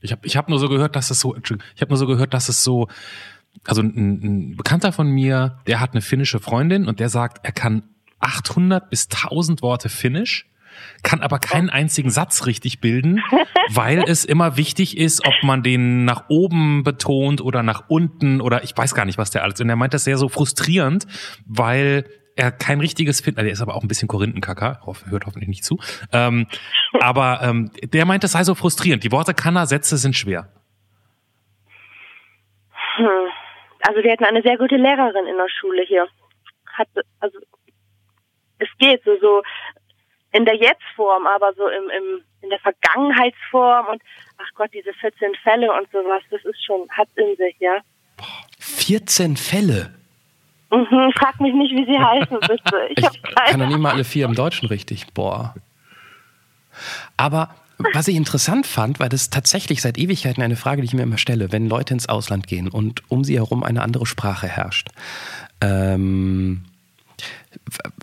Speaker 2: Ich habe ich hab nur so gehört, dass es so, ich habe nur so gehört, dass es so, also ein, ein Bekannter von mir, der hat eine finnische Freundin und der sagt, er kann 800 bis 1000 Worte Finnisch, kann aber keinen einzigen Satz richtig bilden, *laughs* weil es immer wichtig ist, ob man den nach oben betont oder nach unten oder ich weiß gar nicht, was der alles. Und er meint das sehr so frustrierend, weil er kein richtiges findet. Der ist aber auch ein bisschen Korinthenkacker, hört hoffentlich nicht zu. Ähm, *laughs* aber ähm, der meint, das sei so frustrierend. Die Worte kann er, Sätze sind schwer.
Speaker 4: Hm. Also wir hatten eine sehr gute Lehrerin in der Schule hier. Hat, also es geht so, so in der Jetzt-Form, aber so im, im, in der Vergangenheitsform und ach Gott, diese 14 Fälle und sowas, das ist schon, hat in sich, ja.
Speaker 1: 14 Fälle.
Speaker 4: Mhm, frag mich nicht, wie sie heißen, *laughs* bitte. Ich,
Speaker 1: Ich kann noch nie mal alle vier im Deutschen richtig. Boah. Aber was ich interessant fand, weil das tatsächlich seit Ewigkeiten eine Frage, die ich mir immer stelle, wenn Leute ins Ausland gehen und um sie herum eine andere Sprache herrscht. Ähm,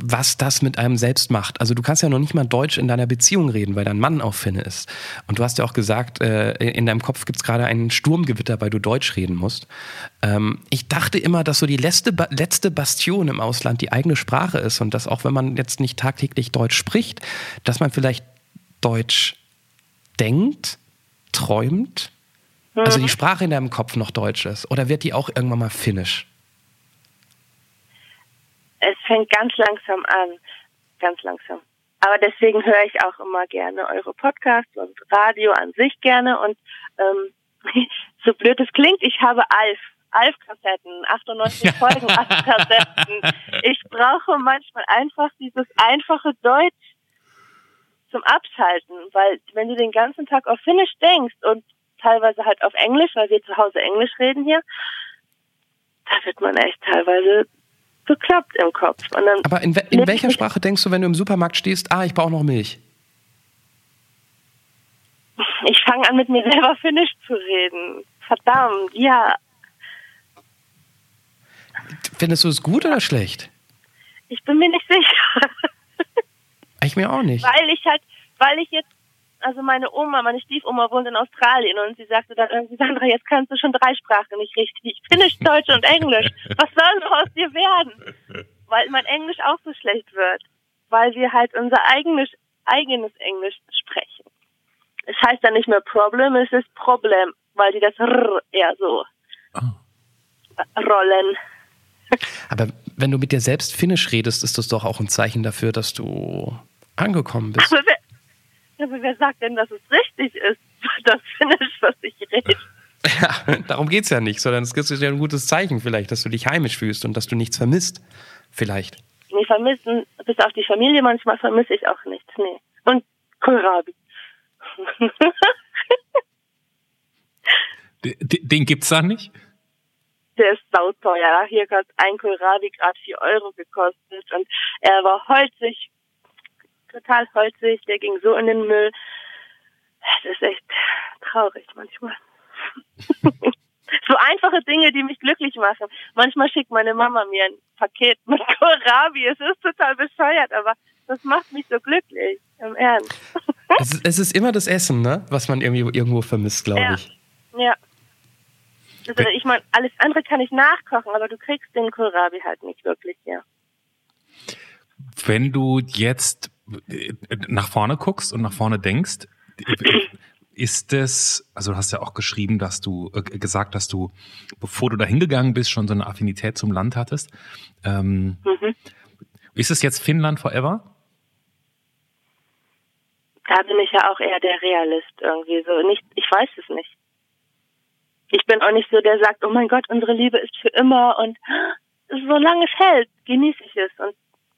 Speaker 1: was das mit einem selbst macht. Also du kannst ja noch nicht mal Deutsch in deiner Beziehung reden, weil dein Mann auch Finne ist. Und du hast ja auch gesagt, äh, in deinem Kopf gibt es gerade einen Sturmgewitter, weil du Deutsch reden musst. Ähm, ich dachte immer, dass so die letzte, Ba- letzte Bastion im Ausland die eigene Sprache ist und dass auch wenn man jetzt nicht tagtäglich Deutsch spricht, dass man vielleicht Deutsch denkt, träumt. Also die Sprache in deinem Kopf noch Deutsch ist. Oder wird die auch irgendwann mal Finnisch?
Speaker 4: Es fängt ganz langsam an. Ganz langsam. Aber deswegen höre ich auch immer gerne eure Podcasts und Radio an sich gerne. Und ähm, *laughs* so blöd es klingt, ich habe Alf. Alf-Kassetten, 98 Folgen Alf-Kassetten. Ich brauche manchmal einfach dieses einfache Deutsch zum Abschalten, weil wenn du den ganzen Tag auf Finnisch denkst und teilweise halt auf Englisch, weil wir zu Hause Englisch reden hier, da wird man echt teilweise bekloppt im Kopf.
Speaker 1: Aber in, in welcher Sprache denkst du, wenn du im Supermarkt stehst, ah, ich brauche noch Milch?
Speaker 4: Ich fange an, mit mir selber Finnisch zu reden. Verdammt, ja.
Speaker 1: Findest du es gut oder schlecht?
Speaker 4: Ich bin mir nicht sicher.
Speaker 1: Ich mir auch nicht.
Speaker 4: Weil ich halt, weil ich jetzt, also meine Oma, meine Stiefoma wohnt in Australien und sie sagte dann irgendwie, Sandra, jetzt kannst du schon drei Sprachen nicht richtig. Finnisch, Deutsch und Englisch. Was soll noch aus dir werden? Weil mein Englisch auch so schlecht wird. Weil wir halt unser eigenes, eigenes Englisch sprechen. Es heißt dann nicht mehr Problem, es ist Problem, weil die das R eher so oh. rollen.
Speaker 1: Aber wenn du mit dir selbst Finnisch redest, ist das doch auch ein Zeichen dafür, dass du angekommen bist.
Speaker 4: Aber wer, aber wer sagt denn, dass es richtig ist, *laughs* das Finnisch, was ich rede?
Speaker 1: Ja, darum geht es ja nicht, sondern es ist ja ein gutes Zeichen vielleicht, dass du dich heimisch fühlst und dass du nichts vermisst. Vielleicht.
Speaker 4: Nee, vermissen, bis auf die Familie manchmal vermisse ich auch nichts, nee. Und Kohlrabi. *laughs*
Speaker 2: den, den gibt's da nicht?
Speaker 4: der ist sauteuer. Hier hat ein Kohlrabi gerade vier Euro gekostet und er war holzig, total holzig, der ging so in den Müll. Das ist echt traurig manchmal. *laughs* so einfache Dinge, die mich glücklich machen. Manchmal schickt meine Mama mir ein Paket mit *laughs* Kohlrabi. Es ist total bescheuert, aber das macht mich so glücklich, im Ernst. *laughs*
Speaker 1: es, ist, es ist immer das Essen, ne? was man irgendwie irgendwo vermisst, glaube
Speaker 4: ja.
Speaker 1: ich.
Speaker 4: Ja. Also ich meine, alles andere kann ich nachkochen, aber du kriegst den Kohlrabi halt nicht wirklich, ja.
Speaker 2: Wenn du jetzt nach vorne guckst und nach vorne denkst, ist es, also du hast ja auch geschrieben, dass du äh, gesagt, dass du, bevor du da hingegangen bist, schon so eine Affinität zum Land hattest. Ähm, mhm. Ist es jetzt Finnland forever?
Speaker 4: Da bin ich ja auch eher der Realist irgendwie so. Nicht, ich weiß es nicht ich bin auch nicht so, der sagt, oh mein Gott, unsere Liebe ist für immer und solange es hält, genieße ich es und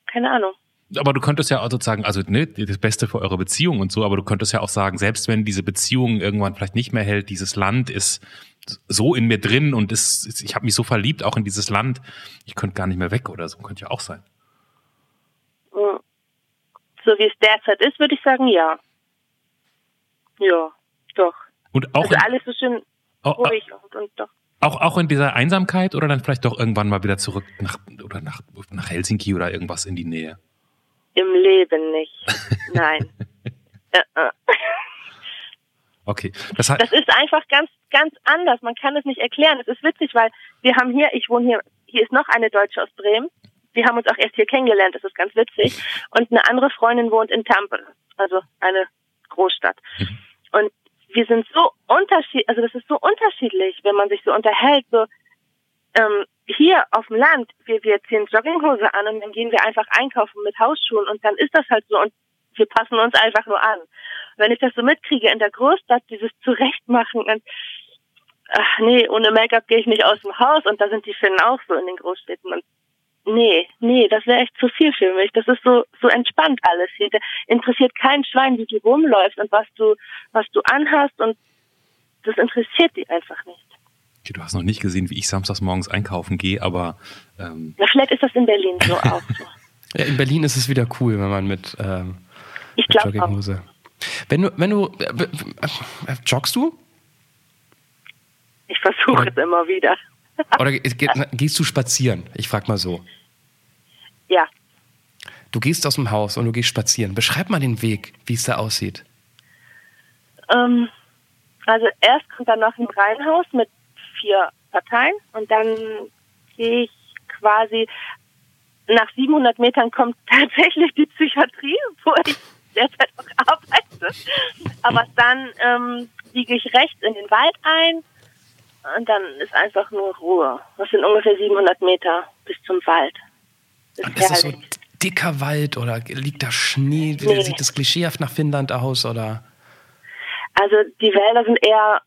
Speaker 4: keine Ahnung.
Speaker 2: Aber du könntest ja auch sozusagen, also ne, das Beste für eure Beziehung und so, aber du könntest ja auch sagen, selbst wenn diese Beziehung irgendwann vielleicht nicht mehr hält, dieses Land ist so in mir drin und ist, ich habe mich so verliebt auch in dieses Land, ich könnte gar nicht mehr weg oder so, könnte ja auch sein.
Speaker 4: So wie es derzeit ist, würde ich sagen, ja. Ja, doch.
Speaker 2: Und auch
Speaker 4: also alles so schön
Speaker 2: ruhig und, und doch. Auch, auch in dieser Einsamkeit oder dann vielleicht doch irgendwann mal wieder zurück nach, oder nach, nach Helsinki oder irgendwas in die Nähe?
Speaker 4: Im Leben nicht. *laughs* Nein. Äh, äh.
Speaker 2: Okay. Das,
Speaker 4: das ist einfach ganz, ganz anders. Man kann es nicht erklären. Es ist witzig, weil wir haben hier, ich wohne hier, hier ist noch eine Deutsche aus Bremen. Wir haben uns auch erst hier kennengelernt. Das ist ganz witzig. *laughs* Und eine andere Freundin wohnt in Tampere. Also eine Großstadt. Mhm. Und wir sind so unterschiedlich, also das ist so unterschiedlich, wenn man sich so unterhält, so ähm, hier auf dem Land, wir, wir ziehen Jogginghose an und dann gehen wir einfach einkaufen mit Hausschuhen und dann ist das halt so und wir passen uns einfach nur an. Wenn ich das so mitkriege in der Großstadt, dieses Zurechtmachen und ach nee, ohne Make-up gehe ich nicht aus dem Haus und da sind die Finnen auch so in den Großstädten und nee, nee, das wäre echt zu viel für mich. Das ist so, so entspannt alles hier. Da interessiert kein Schwein, wie du rumläufst und was du, was du anhast und das interessiert die einfach nicht.
Speaker 2: Okay, du hast noch nicht gesehen, wie ich samstags morgens einkaufen gehe, aber
Speaker 4: ähm Na, vielleicht ist das in Berlin so auch so. *laughs*
Speaker 1: Ja, in Berlin ist es wieder cool, wenn man mit, ähm,
Speaker 4: ich mit Jogginghose.
Speaker 1: Wenn du, wenn du äh, äh, joggst du?
Speaker 4: Ich versuche es immer wieder. *laughs*
Speaker 1: Oder gehst du spazieren? Ich frag mal so.
Speaker 4: Ja.
Speaker 1: Du gehst aus dem Haus und du gehst spazieren. Beschreib mal den Weg, wie es da aussieht.
Speaker 4: Ähm, also erst kommt dann noch ein Reihenhaus mit vier Parteien und dann gehe ich quasi nach 700 Metern kommt *laughs* tatsächlich die Psychiatrie, wo ich derzeit auch arbeite. Aber dann ähm, biege ich rechts in den Wald ein und dann ist einfach nur Ruhe. Das sind ungefähr 700 Meter bis zum Wald.
Speaker 1: Das ist, ist das so dicker Wald oder liegt da Schnee? Nee. Sieht das klischeehaft nach Finnland aus oder?
Speaker 4: Also die Wälder sind eher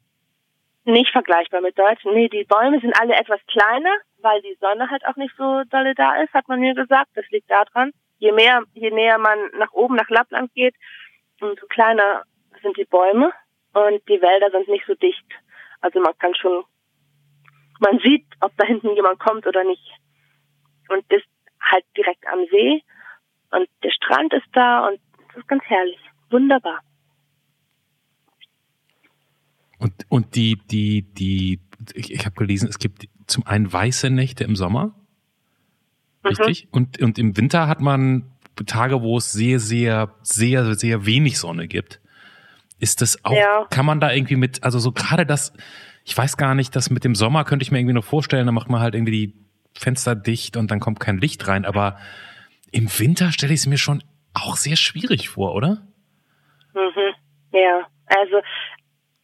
Speaker 4: Nicht vergleichbar mit Deutschen. Nee, die Bäume sind alle etwas kleiner, weil die Sonne halt auch nicht so dolle da ist, hat man mir gesagt. Das liegt daran. Je mehr, je näher man nach oben, nach Lappland geht, umso kleiner sind die Bäume und die Wälder sind nicht so dicht. Also man kann schon, man sieht, ob da hinten jemand kommt oder nicht. Und das halt direkt am See und der Strand ist da und das ist ganz herrlich. Wunderbar.
Speaker 2: Und, und die, die, die, ich, ich habe gelesen, es gibt zum einen weiße Nächte im Sommer. Richtig? Mhm. Und, und im Winter hat man Tage, wo es sehr, sehr, sehr, sehr wenig Sonne gibt. Ist das auch, ja. kann man da irgendwie mit, also so gerade das, ich weiß gar nicht, das mit dem Sommer könnte ich mir irgendwie noch vorstellen, da macht man halt irgendwie die Fenster dicht und dann kommt kein Licht rein, aber im Winter stelle ich es mir schon auch sehr schwierig vor, oder?
Speaker 4: Mhm. Ja, also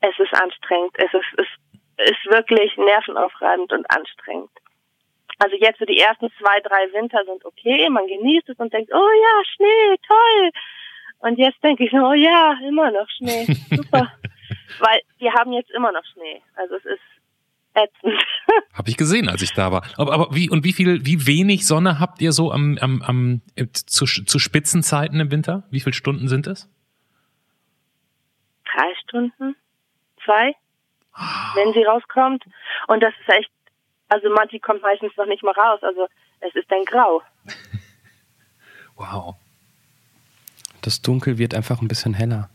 Speaker 4: es ist anstrengend. Es ist, es ist wirklich nervenaufreibend und anstrengend. Also jetzt so die ersten zwei, drei Winter sind okay, man genießt es und denkt, oh ja, Schnee, toll. Und jetzt denke ich, oh ja, immer noch Schnee, *laughs* super. Weil wir haben jetzt immer noch Schnee. Also es ist ätzend. *laughs*
Speaker 2: Habe ich gesehen, als ich da war. Aber, aber wie und wie viel, wie wenig Sonne habt ihr so am, am, am zu, zu Spitzenzeiten im Winter? Wie viele Stunden sind es?
Speaker 4: Drei Stunden zwei, wenn sie rauskommt. Und das ist echt, also Matti kommt meistens noch nicht mal raus. Also es ist dann grau. *laughs*
Speaker 2: wow.
Speaker 1: Das Dunkel wird einfach ein bisschen heller.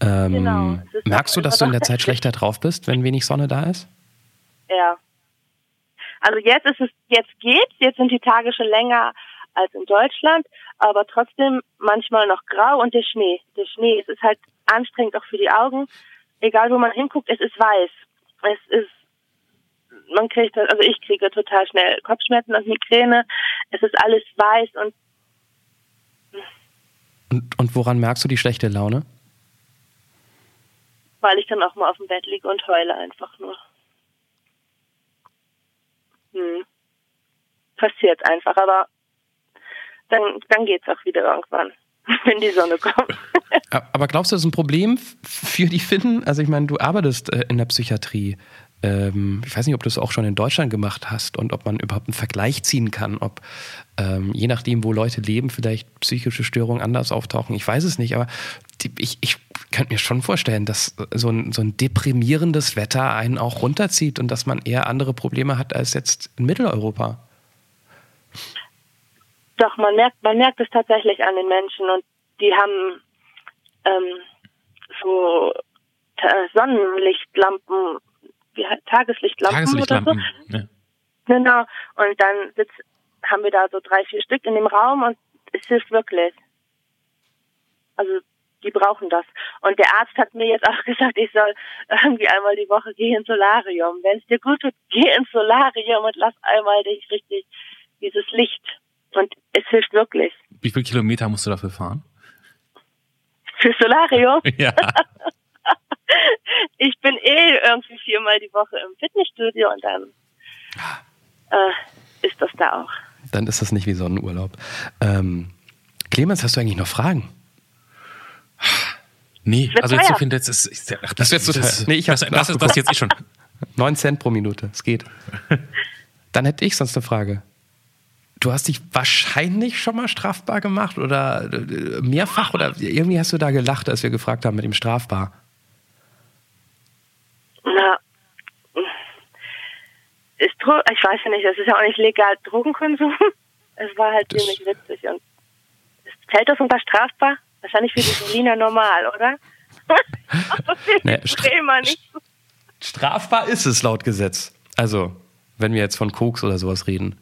Speaker 1: Ähm, genau. Merkst du, dass du in der Zeit schlechter drauf bist, wenn wenig Sonne da ist?
Speaker 4: Ja. Also jetzt ist es, jetzt geht's, jetzt sind die Tage schon länger als in Deutschland, aber trotzdem manchmal noch grau und der Schnee. Der Schnee, es ist halt anstrengend auch für die Augen egal wo man hinguckt, es ist weiß. Es ist, man kriegt, also ich kriege total schnell Kopfschmerzen und Migräne. Es ist alles weiß und
Speaker 1: und, und woran merkst du die schlechte Laune?
Speaker 4: Weil ich dann auch mal auf dem Bett liege und heule einfach nur. Hm. Passiert einfach, aber dann, dann geht's auch wieder irgendwann. *laughs* wenn die Sonne kommt.
Speaker 1: Aber glaubst du, das ist ein Problem für die Finnen? Also ich meine, du arbeitest äh, in der Psychiatrie. Ähm, ich weiß nicht, ob du es auch schon in Deutschland gemacht hast und ob man überhaupt einen Vergleich ziehen kann, ob ähm, je nachdem, wo Leute leben, vielleicht psychische Störungen anders auftauchen. Ich weiß es nicht, aber ich, ich könnte mir schon vorstellen, dass so ein, so ein deprimierendes Wetter einen auch runterzieht und dass man eher andere Probleme hat als jetzt in Mitteleuropa.
Speaker 4: Doch, man merkt, man merkt es tatsächlich an den Menschen und die haben ähm, so Sonnenlichtlampen, wie, Tageslichtlampen,
Speaker 2: Tageslichtlampen
Speaker 4: oder so. Ja. Genau. Und dann sitz, haben wir da so drei, vier Stück in dem Raum und es hilft wirklich. Also die brauchen das. Und der Arzt hat mir jetzt auch *laughs* gesagt, ich soll irgendwie einmal die Woche gehen ins Solarium. Wenn es dir gut tut, geh ins Solarium und lass einmal dich richtig dieses Licht und es hilft wirklich.
Speaker 2: Wie viele Kilometer musst du dafür fahren?
Speaker 4: Für Solarium? *laughs*
Speaker 2: Ja. *laughs*
Speaker 4: ich bin eh irgendwie viermal die Woche im Fitnessstudio und dann äh, ist das da auch.
Speaker 1: Dann ist das nicht wie Sonnenurlaub. Ähm, Clemens, hast du eigentlich noch Fragen?
Speaker 2: Nee, also jetzt so viel, das ist, ach, das, das wird total. Nee, ich das, das, ist, das jetzt eh schon. *laughs*
Speaker 1: 9 Cent pro Minute, es geht. Dann hätte ich sonst eine Frage. Du hast dich wahrscheinlich schon mal strafbar gemacht oder äh, mehrfach oder irgendwie hast du da gelacht, als wir gefragt haben mit dem strafbar.
Speaker 4: Na, ist, ich weiß ja nicht, das ist ja auch nicht legal Drogenkonsum. *laughs* Es war halt das ziemlich witzig und fällt das unter strafbar? Wahrscheinlich für die *laughs* Berliner normal, oder? *laughs*
Speaker 1: nee, stra nicht. Strafbar ist es laut Gesetz. Also, wenn wir jetzt von Koks oder sowas reden.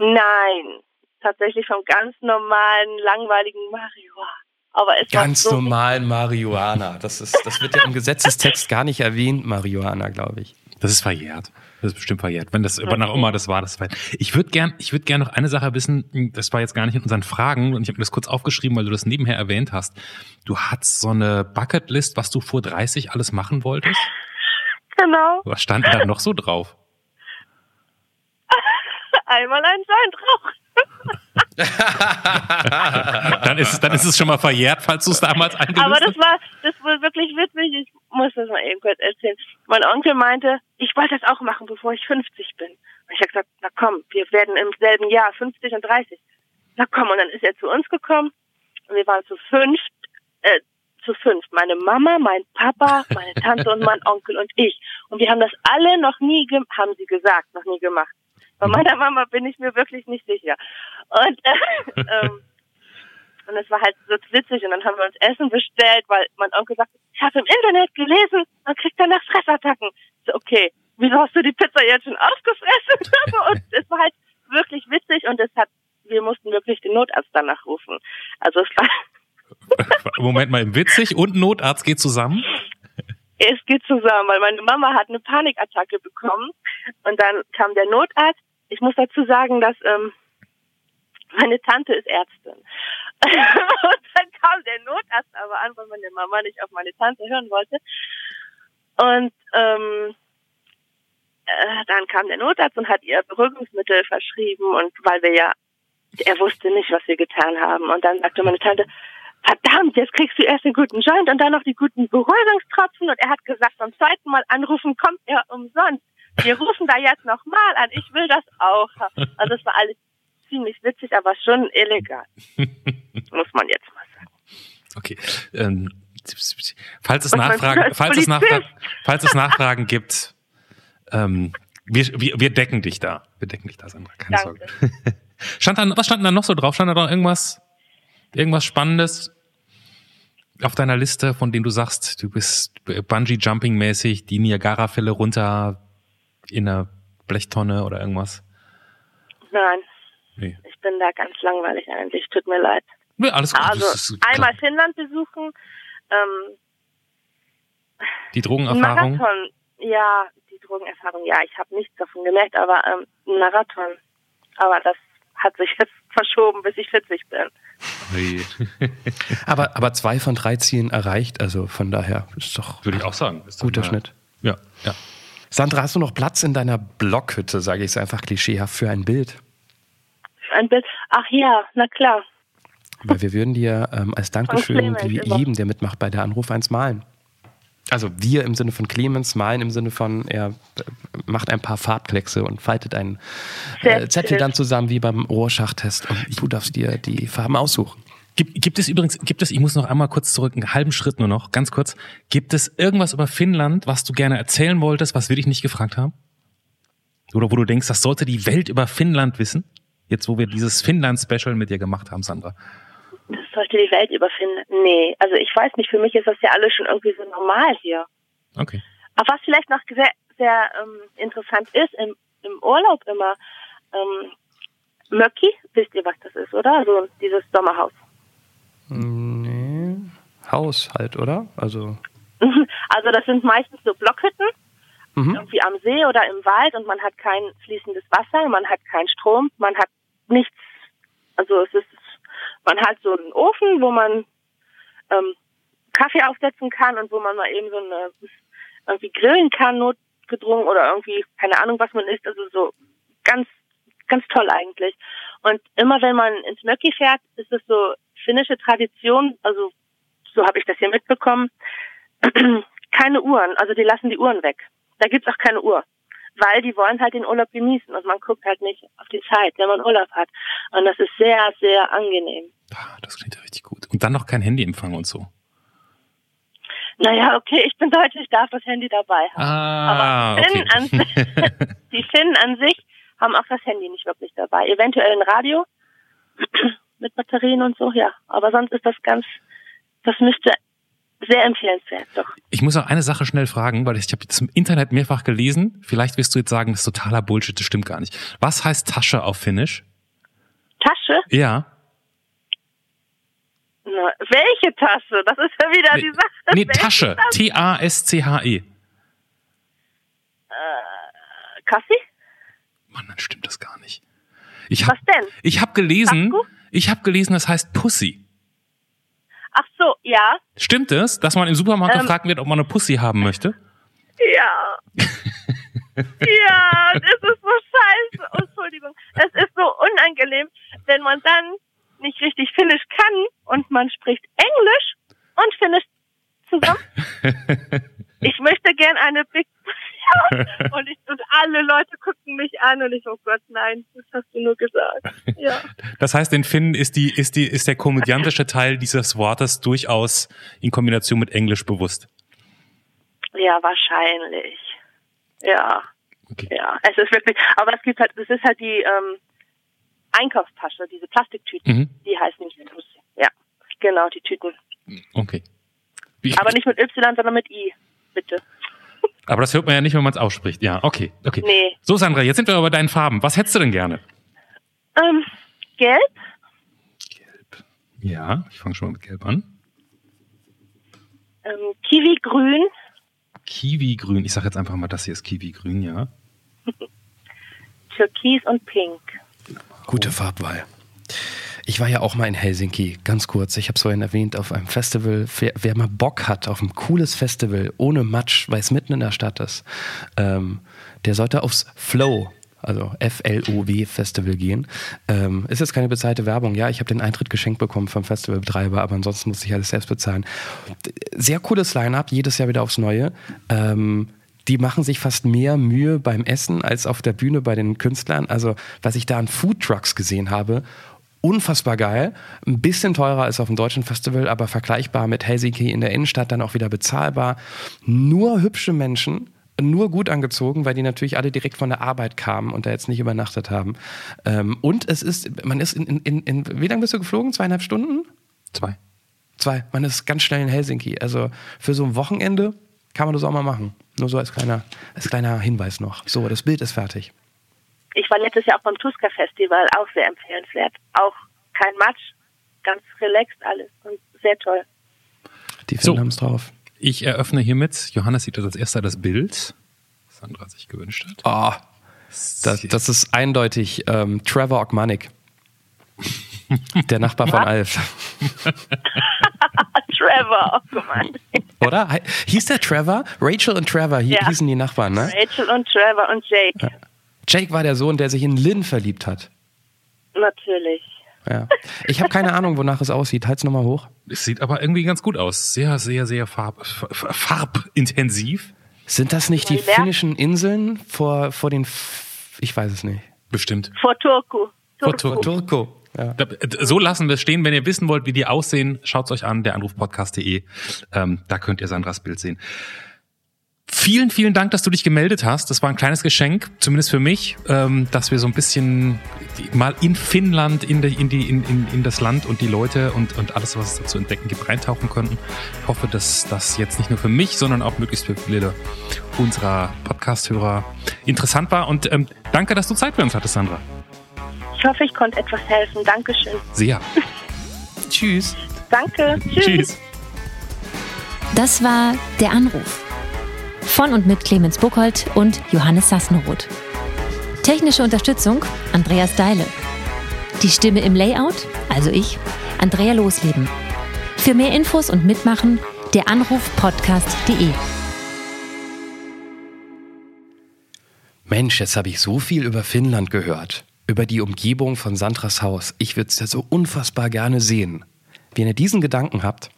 Speaker 4: Nein, tatsächlich vom ganz normalen, langweiligen Marihuana. Aber es
Speaker 1: ganz
Speaker 4: so
Speaker 1: normalen Marihuana. Das, ist, das wird ja im Gesetzestext gar nicht erwähnt, Marihuana, glaube ich.
Speaker 2: Das ist verjährt. Das ist bestimmt verjährt. Wenn das okay. nach immer das war, das war. Ich würde gern, ich würde gern noch eine Sache wissen. Das war jetzt gar nicht in unseren Fragen und ich habe mir das kurz aufgeschrieben, weil du das nebenher erwähnt hast. Du hattest so eine Bucketlist, was du vor 30 alles machen wolltest.
Speaker 4: Genau.
Speaker 2: Was stand da noch so drauf?
Speaker 4: Einmal einen Joint rauchen. *laughs*
Speaker 2: dann, ist, es- dann ist es schon mal verjährt, falls du es damals eingelöst
Speaker 4: Aber das
Speaker 2: hast.
Speaker 4: war, das war wirklich witzig. Ich muss das mal eben kurz erzählen. Mein Onkel meinte, ich wollte das auch machen, bevor ich 50 bin. Und ich habe gesagt, na komm, wir werden im selben Jahr 50 und 30. Na komm, und dann ist er zu uns gekommen und wir waren zu fünf, äh, zu fünf. Meine Mama, mein Papa, meine Tante und mein *laughs* Onkel und ich. Und wir haben das alle noch nie, haben sie gesagt, noch nie gemacht. Bei meiner Mama bin ich mir wirklich nicht sicher. Und, äh, *laughs* ähm, und es war halt so witzig und dann haben wir uns Essen bestellt, weil mein Onkel sagte, ich habe im Internet gelesen, man kriegt danach Fressattacken. So, okay, wieso hast du die Pizza jetzt schon aufgefressen? *laughs* und es war halt wirklich witzig und es hat, wir mussten wirklich den Notarzt danach rufen. Also es war, *laughs*
Speaker 2: Moment mal, witzig und Notarzt geht zusammen.
Speaker 4: es geht zusammen, weil meine Mama hat eine Panikattacke bekommen und dann kam der Notarzt. Ich muss dazu sagen, dass ähm, meine Tante ist Ärztin. *laughs* und dann kam der Notarzt aber an, weil meine Mama nicht auf meine Tante hören wollte. Und ähm, äh, dann kam der Notarzt und hat ihr Beruhigungsmittel verschrieben und weil wir ja, er wusste nicht, was wir getan haben. Und dann sagte meine Tante, verdammt, jetzt kriegst du erst den guten Joint und dann noch die guten Beruhigungstropfen. Und er hat gesagt, beim zweiten Mal anrufen kommt er umsonst. Wir rufen da jetzt nochmal an. Ich will das auch. Also es war alles ziemlich witzig, aber schon illegal. *laughs* Muss man jetzt mal sagen.
Speaker 2: Okay. Ähm, falls es Nachfragen, falls es. Nachfragen, falls es Nachfragen gibt, ähm, wir, wir, wir decken dich da. Wir decken dich da, Sandra. Keine
Speaker 4: Danke.
Speaker 2: Sorge. *laughs* Stand da, was stand da noch so drauf? Stand da noch irgendwas, irgendwas Spannendes auf deiner Liste, von dem du sagst, du bist Bungee-Jumping-mäßig die Niagara-Fälle runter in einer Blechtonne oder irgendwas?
Speaker 4: Nein,
Speaker 2: Nee.
Speaker 4: ich bin da ganz langweilig eigentlich. Tut mir leid.
Speaker 2: Nee, alles gut.
Speaker 4: Also
Speaker 2: das ist klar.
Speaker 4: einmal Finnland besuchen, ähm,
Speaker 2: die Drogenerfahrung.
Speaker 4: Marathon, ja, die Drogenerfahrung, ja, ich habe nichts davon gemerkt, aber ähm, ein Marathon. Aber das hat sich *laughs* jetzt verschoben, bis ich 40 bin.
Speaker 2: Nee. *laughs*
Speaker 1: Aber, aber zwei von drei Zielen erreicht, also von daher ist doch
Speaker 2: Würde ich auch sagen.
Speaker 1: Guter
Speaker 2: mal-
Speaker 1: Schnitt.
Speaker 2: Ja, ja.
Speaker 1: Sandra, hast du noch Platz in deiner Blockhütte, sage ich es einfach klischeehaft, für ein Bild?
Speaker 4: Ein Bild. Ach ja, na klar.
Speaker 1: Weil wir würden dir ähm, als Dankeschön jedem, der mitmacht bei der Anruf, eins malen. Also wir im Sinne von Clemens, malen im Sinne von, er äh, macht ein paar Farbkleckse und faltet einen äh, Zettel dann zusammen wie beim Rorschach-Test und du darfst dir die Farben aussuchen.
Speaker 2: Gibt, gibt es übrigens, gibt es, ich muss noch einmal kurz zurück, einen halben Schritt nur noch, ganz kurz. Gibt es irgendwas über Finnland, was du gerne erzählen wolltest, was wir dich nicht gefragt haben? Oder wo du denkst, das sollte die Welt über Finnland wissen? Jetzt, wo wir dieses Finnland-Special mit dir gemacht haben, Sandra.
Speaker 4: Das sollte die Welt überfinden. Nee, also ich weiß nicht, für mich ist das ja alles schon irgendwie so normal hier.
Speaker 2: Okay.
Speaker 4: Aber was vielleicht noch sehr, sehr ähm, interessant ist, im, im Urlaub immer, ähm, Möcki, wisst ihr, was das ist, oder? So dieses Sommerhaus.
Speaker 1: Nee, Haus halt, oder? Also *laughs*
Speaker 4: Also das sind meistens so Blockhütten,
Speaker 1: mhm.
Speaker 4: irgendwie am See oder im Wald und man hat kein fließendes Wasser, man hat keinen Strom, man hat nichts. Also es ist, man hat so einen Ofen, wo man ähm, Kaffee aufsetzen kann und wo man mal eben so eine irgendwie grillen kann, notgedrungen oder irgendwie keine Ahnung, was man isst. Also so ganz, ganz toll eigentlich. Und immer wenn man ins Möcki fährt, ist es so finnische Tradition, also so habe ich das hier mitbekommen, *clears throat* keine Uhren, also die lassen die Uhren weg. Da gibt's auch keine Uhr. Weil die wollen halt den Urlaub genießen und man guckt halt nicht auf die Zeit, wenn man Urlaub hat. Und das ist sehr, sehr angenehm.
Speaker 2: Ah, das klingt ja richtig gut. Und dann noch kein Handyempfang und so.
Speaker 4: Naja, okay, ich bin Deutsch, ich darf das Handy dabei haben.
Speaker 2: Ah,
Speaker 4: Aber Finnen an *laughs* die Finnen an sich haben auch das Handy nicht wirklich dabei. Eventuell ein Radio mit Batterien und so, ja. Aber sonst ist das ganz, das müsste sehr empfehlenswert, doch.
Speaker 2: Ich muss noch eine Sache schnell fragen, weil ich, ich habe das im Internet mehrfach gelesen. Vielleicht wirst du jetzt sagen, das ist totaler Bullshit, das stimmt gar nicht. Was heißt Tasche auf Finnisch?
Speaker 4: Tasche?
Speaker 2: Ja.
Speaker 4: Na, welche Tasche? Das ist ja wieder
Speaker 2: Nee,
Speaker 4: die Sache.
Speaker 2: nee
Speaker 4: Welche
Speaker 2: Tasche. T-A-S-C-H-E.
Speaker 4: Äh, Kaffee?
Speaker 2: Mann, dann stimmt das gar nicht. Ich hab,
Speaker 4: Was denn?
Speaker 2: ich habe gelesen,
Speaker 4: Taco?
Speaker 2: Ich habe gelesen, das heißt Pussy.
Speaker 4: Ach so, ja.
Speaker 2: Stimmt es, dass man im Supermarkt
Speaker 4: Ähm.
Speaker 2: gefragt wird, ob man eine Pussy haben möchte?
Speaker 4: Ja. *laughs* ja, das ist so scheiße. Oh, Entschuldigung. Es ist so unangenehm, wenn man dann nicht richtig Finnisch kann und man spricht Englisch und Finnisch zusammen. *laughs* ich möchte gern eine Big *laughs* und, ich, und alle Leute gucken mich an und ich, oh Gott, nein, das hast du nur gesagt. *laughs* Ja.
Speaker 2: Das heißt, den Finnen ist die, ist die, ist der komödiantische Teil dieses Wortes durchaus in Kombination mit Englisch bewusst.
Speaker 4: Ja, wahrscheinlich. Ja.
Speaker 2: Okay.
Speaker 4: Ja, es ist wirklich, aber es gibt halt, es ist halt die ähm, Einkaufstasche, diese Plastiktüten,
Speaker 2: Mhm.
Speaker 4: die heißen Jus. Ja, genau, die Tüten.
Speaker 2: Okay. Wie,
Speaker 4: Aber nicht mit Y, sondern mit I, bitte.
Speaker 2: Aber das hört man ja nicht, wenn man es ausspricht. Ja, okay, okay.
Speaker 4: Nee.
Speaker 2: So, Sandra, jetzt sind wir aber bei deinen Farben. Was hättest du denn gerne?
Speaker 4: Ähm, gelb,
Speaker 2: Ja, ich fange schon mal mit Gelb an.
Speaker 4: ähm, Kiwi-grün,
Speaker 2: Kiwi-Grün. Ich sage jetzt einfach mal, das hier ist Kiwi-Grün, ja. *laughs*
Speaker 4: Türkis und Pink.
Speaker 1: Gute Farbwahl. Ich war ja auch mal in Helsinki, ganz kurz. Ich habe es vorhin erwähnt, auf einem Festival. Wer, wer mal Bock hat auf ein cooles Festival ohne Matsch, weil es mitten in der Stadt ist, ähm, der sollte aufs Flow, also F-L-O-W Festival gehen. Ähm, ist jetzt keine bezahlte Werbung. Ja, ich habe den Eintritt geschenkt bekommen vom Festivalbetreiber, aber ansonsten musste ich alles selbst bezahlen. Sehr cooles Line-up, jedes Jahr wieder aufs Neue. Ähm, die machen sich fast mehr Mühe beim Essen als auf der Bühne bei den Künstlern. Also, was ich da an Foodtrucks gesehen habe, unfassbar geil. Ein bisschen teurer als auf dem deutschen Festival, aber vergleichbar mit Helsinki in der Innenstadt dann auch wieder bezahlbar. Nur hübsche Menschen, nur gut angezogen, weil die natürlich alle direkt von der Arbeit kamen und da jetzt nicht übernachtet haben. Ähm, und es ist, man ist in, in, in, wie lange bist du geflogen? Zweieinhalb Stunden?
Speaker 2: Zwei.
Speaker 1: Zwei. Man ist ganz schnell in Helsinki. Also für so ein Wochenende kann man das auch mal machen. Nur so als kleiner, als kleiner Hinweis noch. So, das Bild ist fertig.
Speaker 4: Ich war letztes Jahr auch beim Tuska Festival, auch sehr empfehlenswert. Auch kein Matsch, ganz relaxed alles und sehr toll.
Speaker 1: Die
Speaker 2: So.
Speaker 1: Finnen haben es drauf.
Speaker 2: Ich eröffne hiermit. Johannes sieht als erster das Bild, das Sandra sich gewünscht hat.
Speaker 1: Oh, das, das ist eindeutig ähm, Trevor Ogmanik. Der Nachbar von Alf. *laughs*
Speaker 4: Trevor, oh.
Speaker 1: Oder? Hieß der Trevor? Rachel und Trevor hi-
Speaker 4: Ja.
Speaker 1: hießen die Nachbarn, ne?
Speaker 4: Rachel und Trevor und Jake.
Speaker 1: Jake war der Sohn, der sich in Lynn verliebt hat.
Speaker 4: Natürlich.
Speaker 1: Ja. Ich habe keine Ahnung, wonach es aussieht. Halt's nochmal hoch.
Speaker 2: Es sieht aber irgendwie ganz gut aus. Sehr, sehr, sehr farb, farbintensiv.
Speaker 1: Sind das nicht die finnischen Inseln vor, vor den. F ich weiß es nicht.
Speaker 2: Bestimmt.
Speaker 4: Vor Turku.
Speaker 2: Vor
Speaker 4: Turku.
Speaker 2: Turku.
Speaker 1: Turco. Ja.
Speaker 2: So lassen wir es stehen. Wenn ihr wissen wollt, wie die aussehen, schaut's euch an, der Anrufpodcast.de. Ähm, da könnt ihr Sandras Bild sehen. Vielen, vielen Dank, dass du dich gemeldet hast. Das war ein kleines Geschenk, zumindest für mich, ähm, dass wir so ein bisschen mal in Finnland, in, die, in, die, in, in, in das Land und die Leute und, und alles, was es da zu entdecken gibt, reintauchen konnten. Ich hoffe, dass das jetzt nicht nur für mich, sondern auch möglichst für viele unserer Podcast-Hörer interessant war. Und ähm, danke, dass du Zeit für uns hattest, Sandra.
Speaker 4: Ich hoffe, ich konnte etwas helfen. Dankeschön.
Speaker 2: Sehr. *laughs*
Speaker 1: Tschüss.
Speaker 4: Danke. Tschüss.
Speaker 2: Tschüss.
Speaker 3: Das war Der Anruf. Von und mit Clemens Buchholz und Johannes Sassenroth. Technische Unterstützung Andreas Deile. Die Stimme im Layout, also ich, Andrea Losleben. Für mehr Infos und Mitmachen der Anrufpodcast.de.
Speaker 1: Mensch, jetzt habe ich so viel über Finnland gehört. Über die Umgebung von Sandras Haus. Ich würde es ja so unfassbar gerne sehen. Wenn ihr diesen Gedanken habt,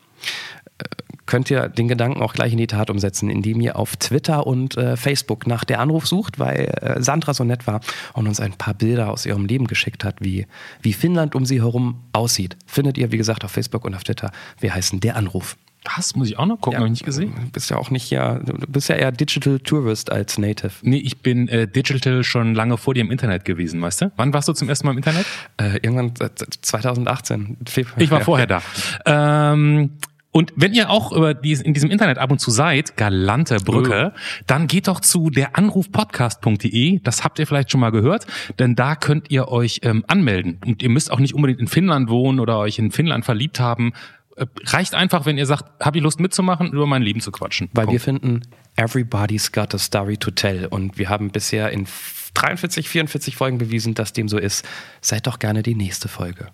Speaker 1: könnt ihr den Gedanken auch gleich in die Tat umsetzen, indem ihr auf Twitter und äh, Facebook nach der Anruf sucht, weil äh, Sandra so nett war und uns ein paar Bilder aus ihrem Leben geschickt hat, wie, wie Finnland um sie herum aussieht. Findet ihr, wie gesagt, auf Facebook und auf Twitter. Wir heißen der Anruf.
Speaker 2: Das muss ich auch noch gucken, habe ich nicht gesehen.
Speaker 1: Du bist ja auch nicht ja, du bist ja eher Digital Tourist als Native.
Speaker 2: Nee, ich bin äh, digital schon lange vor dir im Internet gewesen, weißt du? Wann warst du zum ersten Mal im Internet?
Speaker 1: Äh, irgendwann äh, 2018. Februar.
Speaker 2: Ich war
Speaker 1: Ja.
Speaker 2: vorher da. *laughs* Ähm, und wenn ihr auch über dies, in diesem Internet ab und zu seid, galante Brücke, dann geht doch zu der Anrufpodcast.de. Das habt ihr vielleicht schon mal gehört, denn da könnt ihr euch ähm, anmelden. Und ihr müsst auch nicht unbedingt in Finnland wohnen oder euch in Finnland verliebt haben. Äh, reicht einfach, wenn ihr sagt, habt ihr Lust mitzumachen, über mein Leben zu quatschen.
Speaker 1: Weil wir
Speaker 2: Punkt.
Speaker 1: finden, everybody's got a story to tell. Und wir haben bisher in 43, 44 Folgen bewiesen, dass dem so ist. Seid doch gerne die nächste Folge.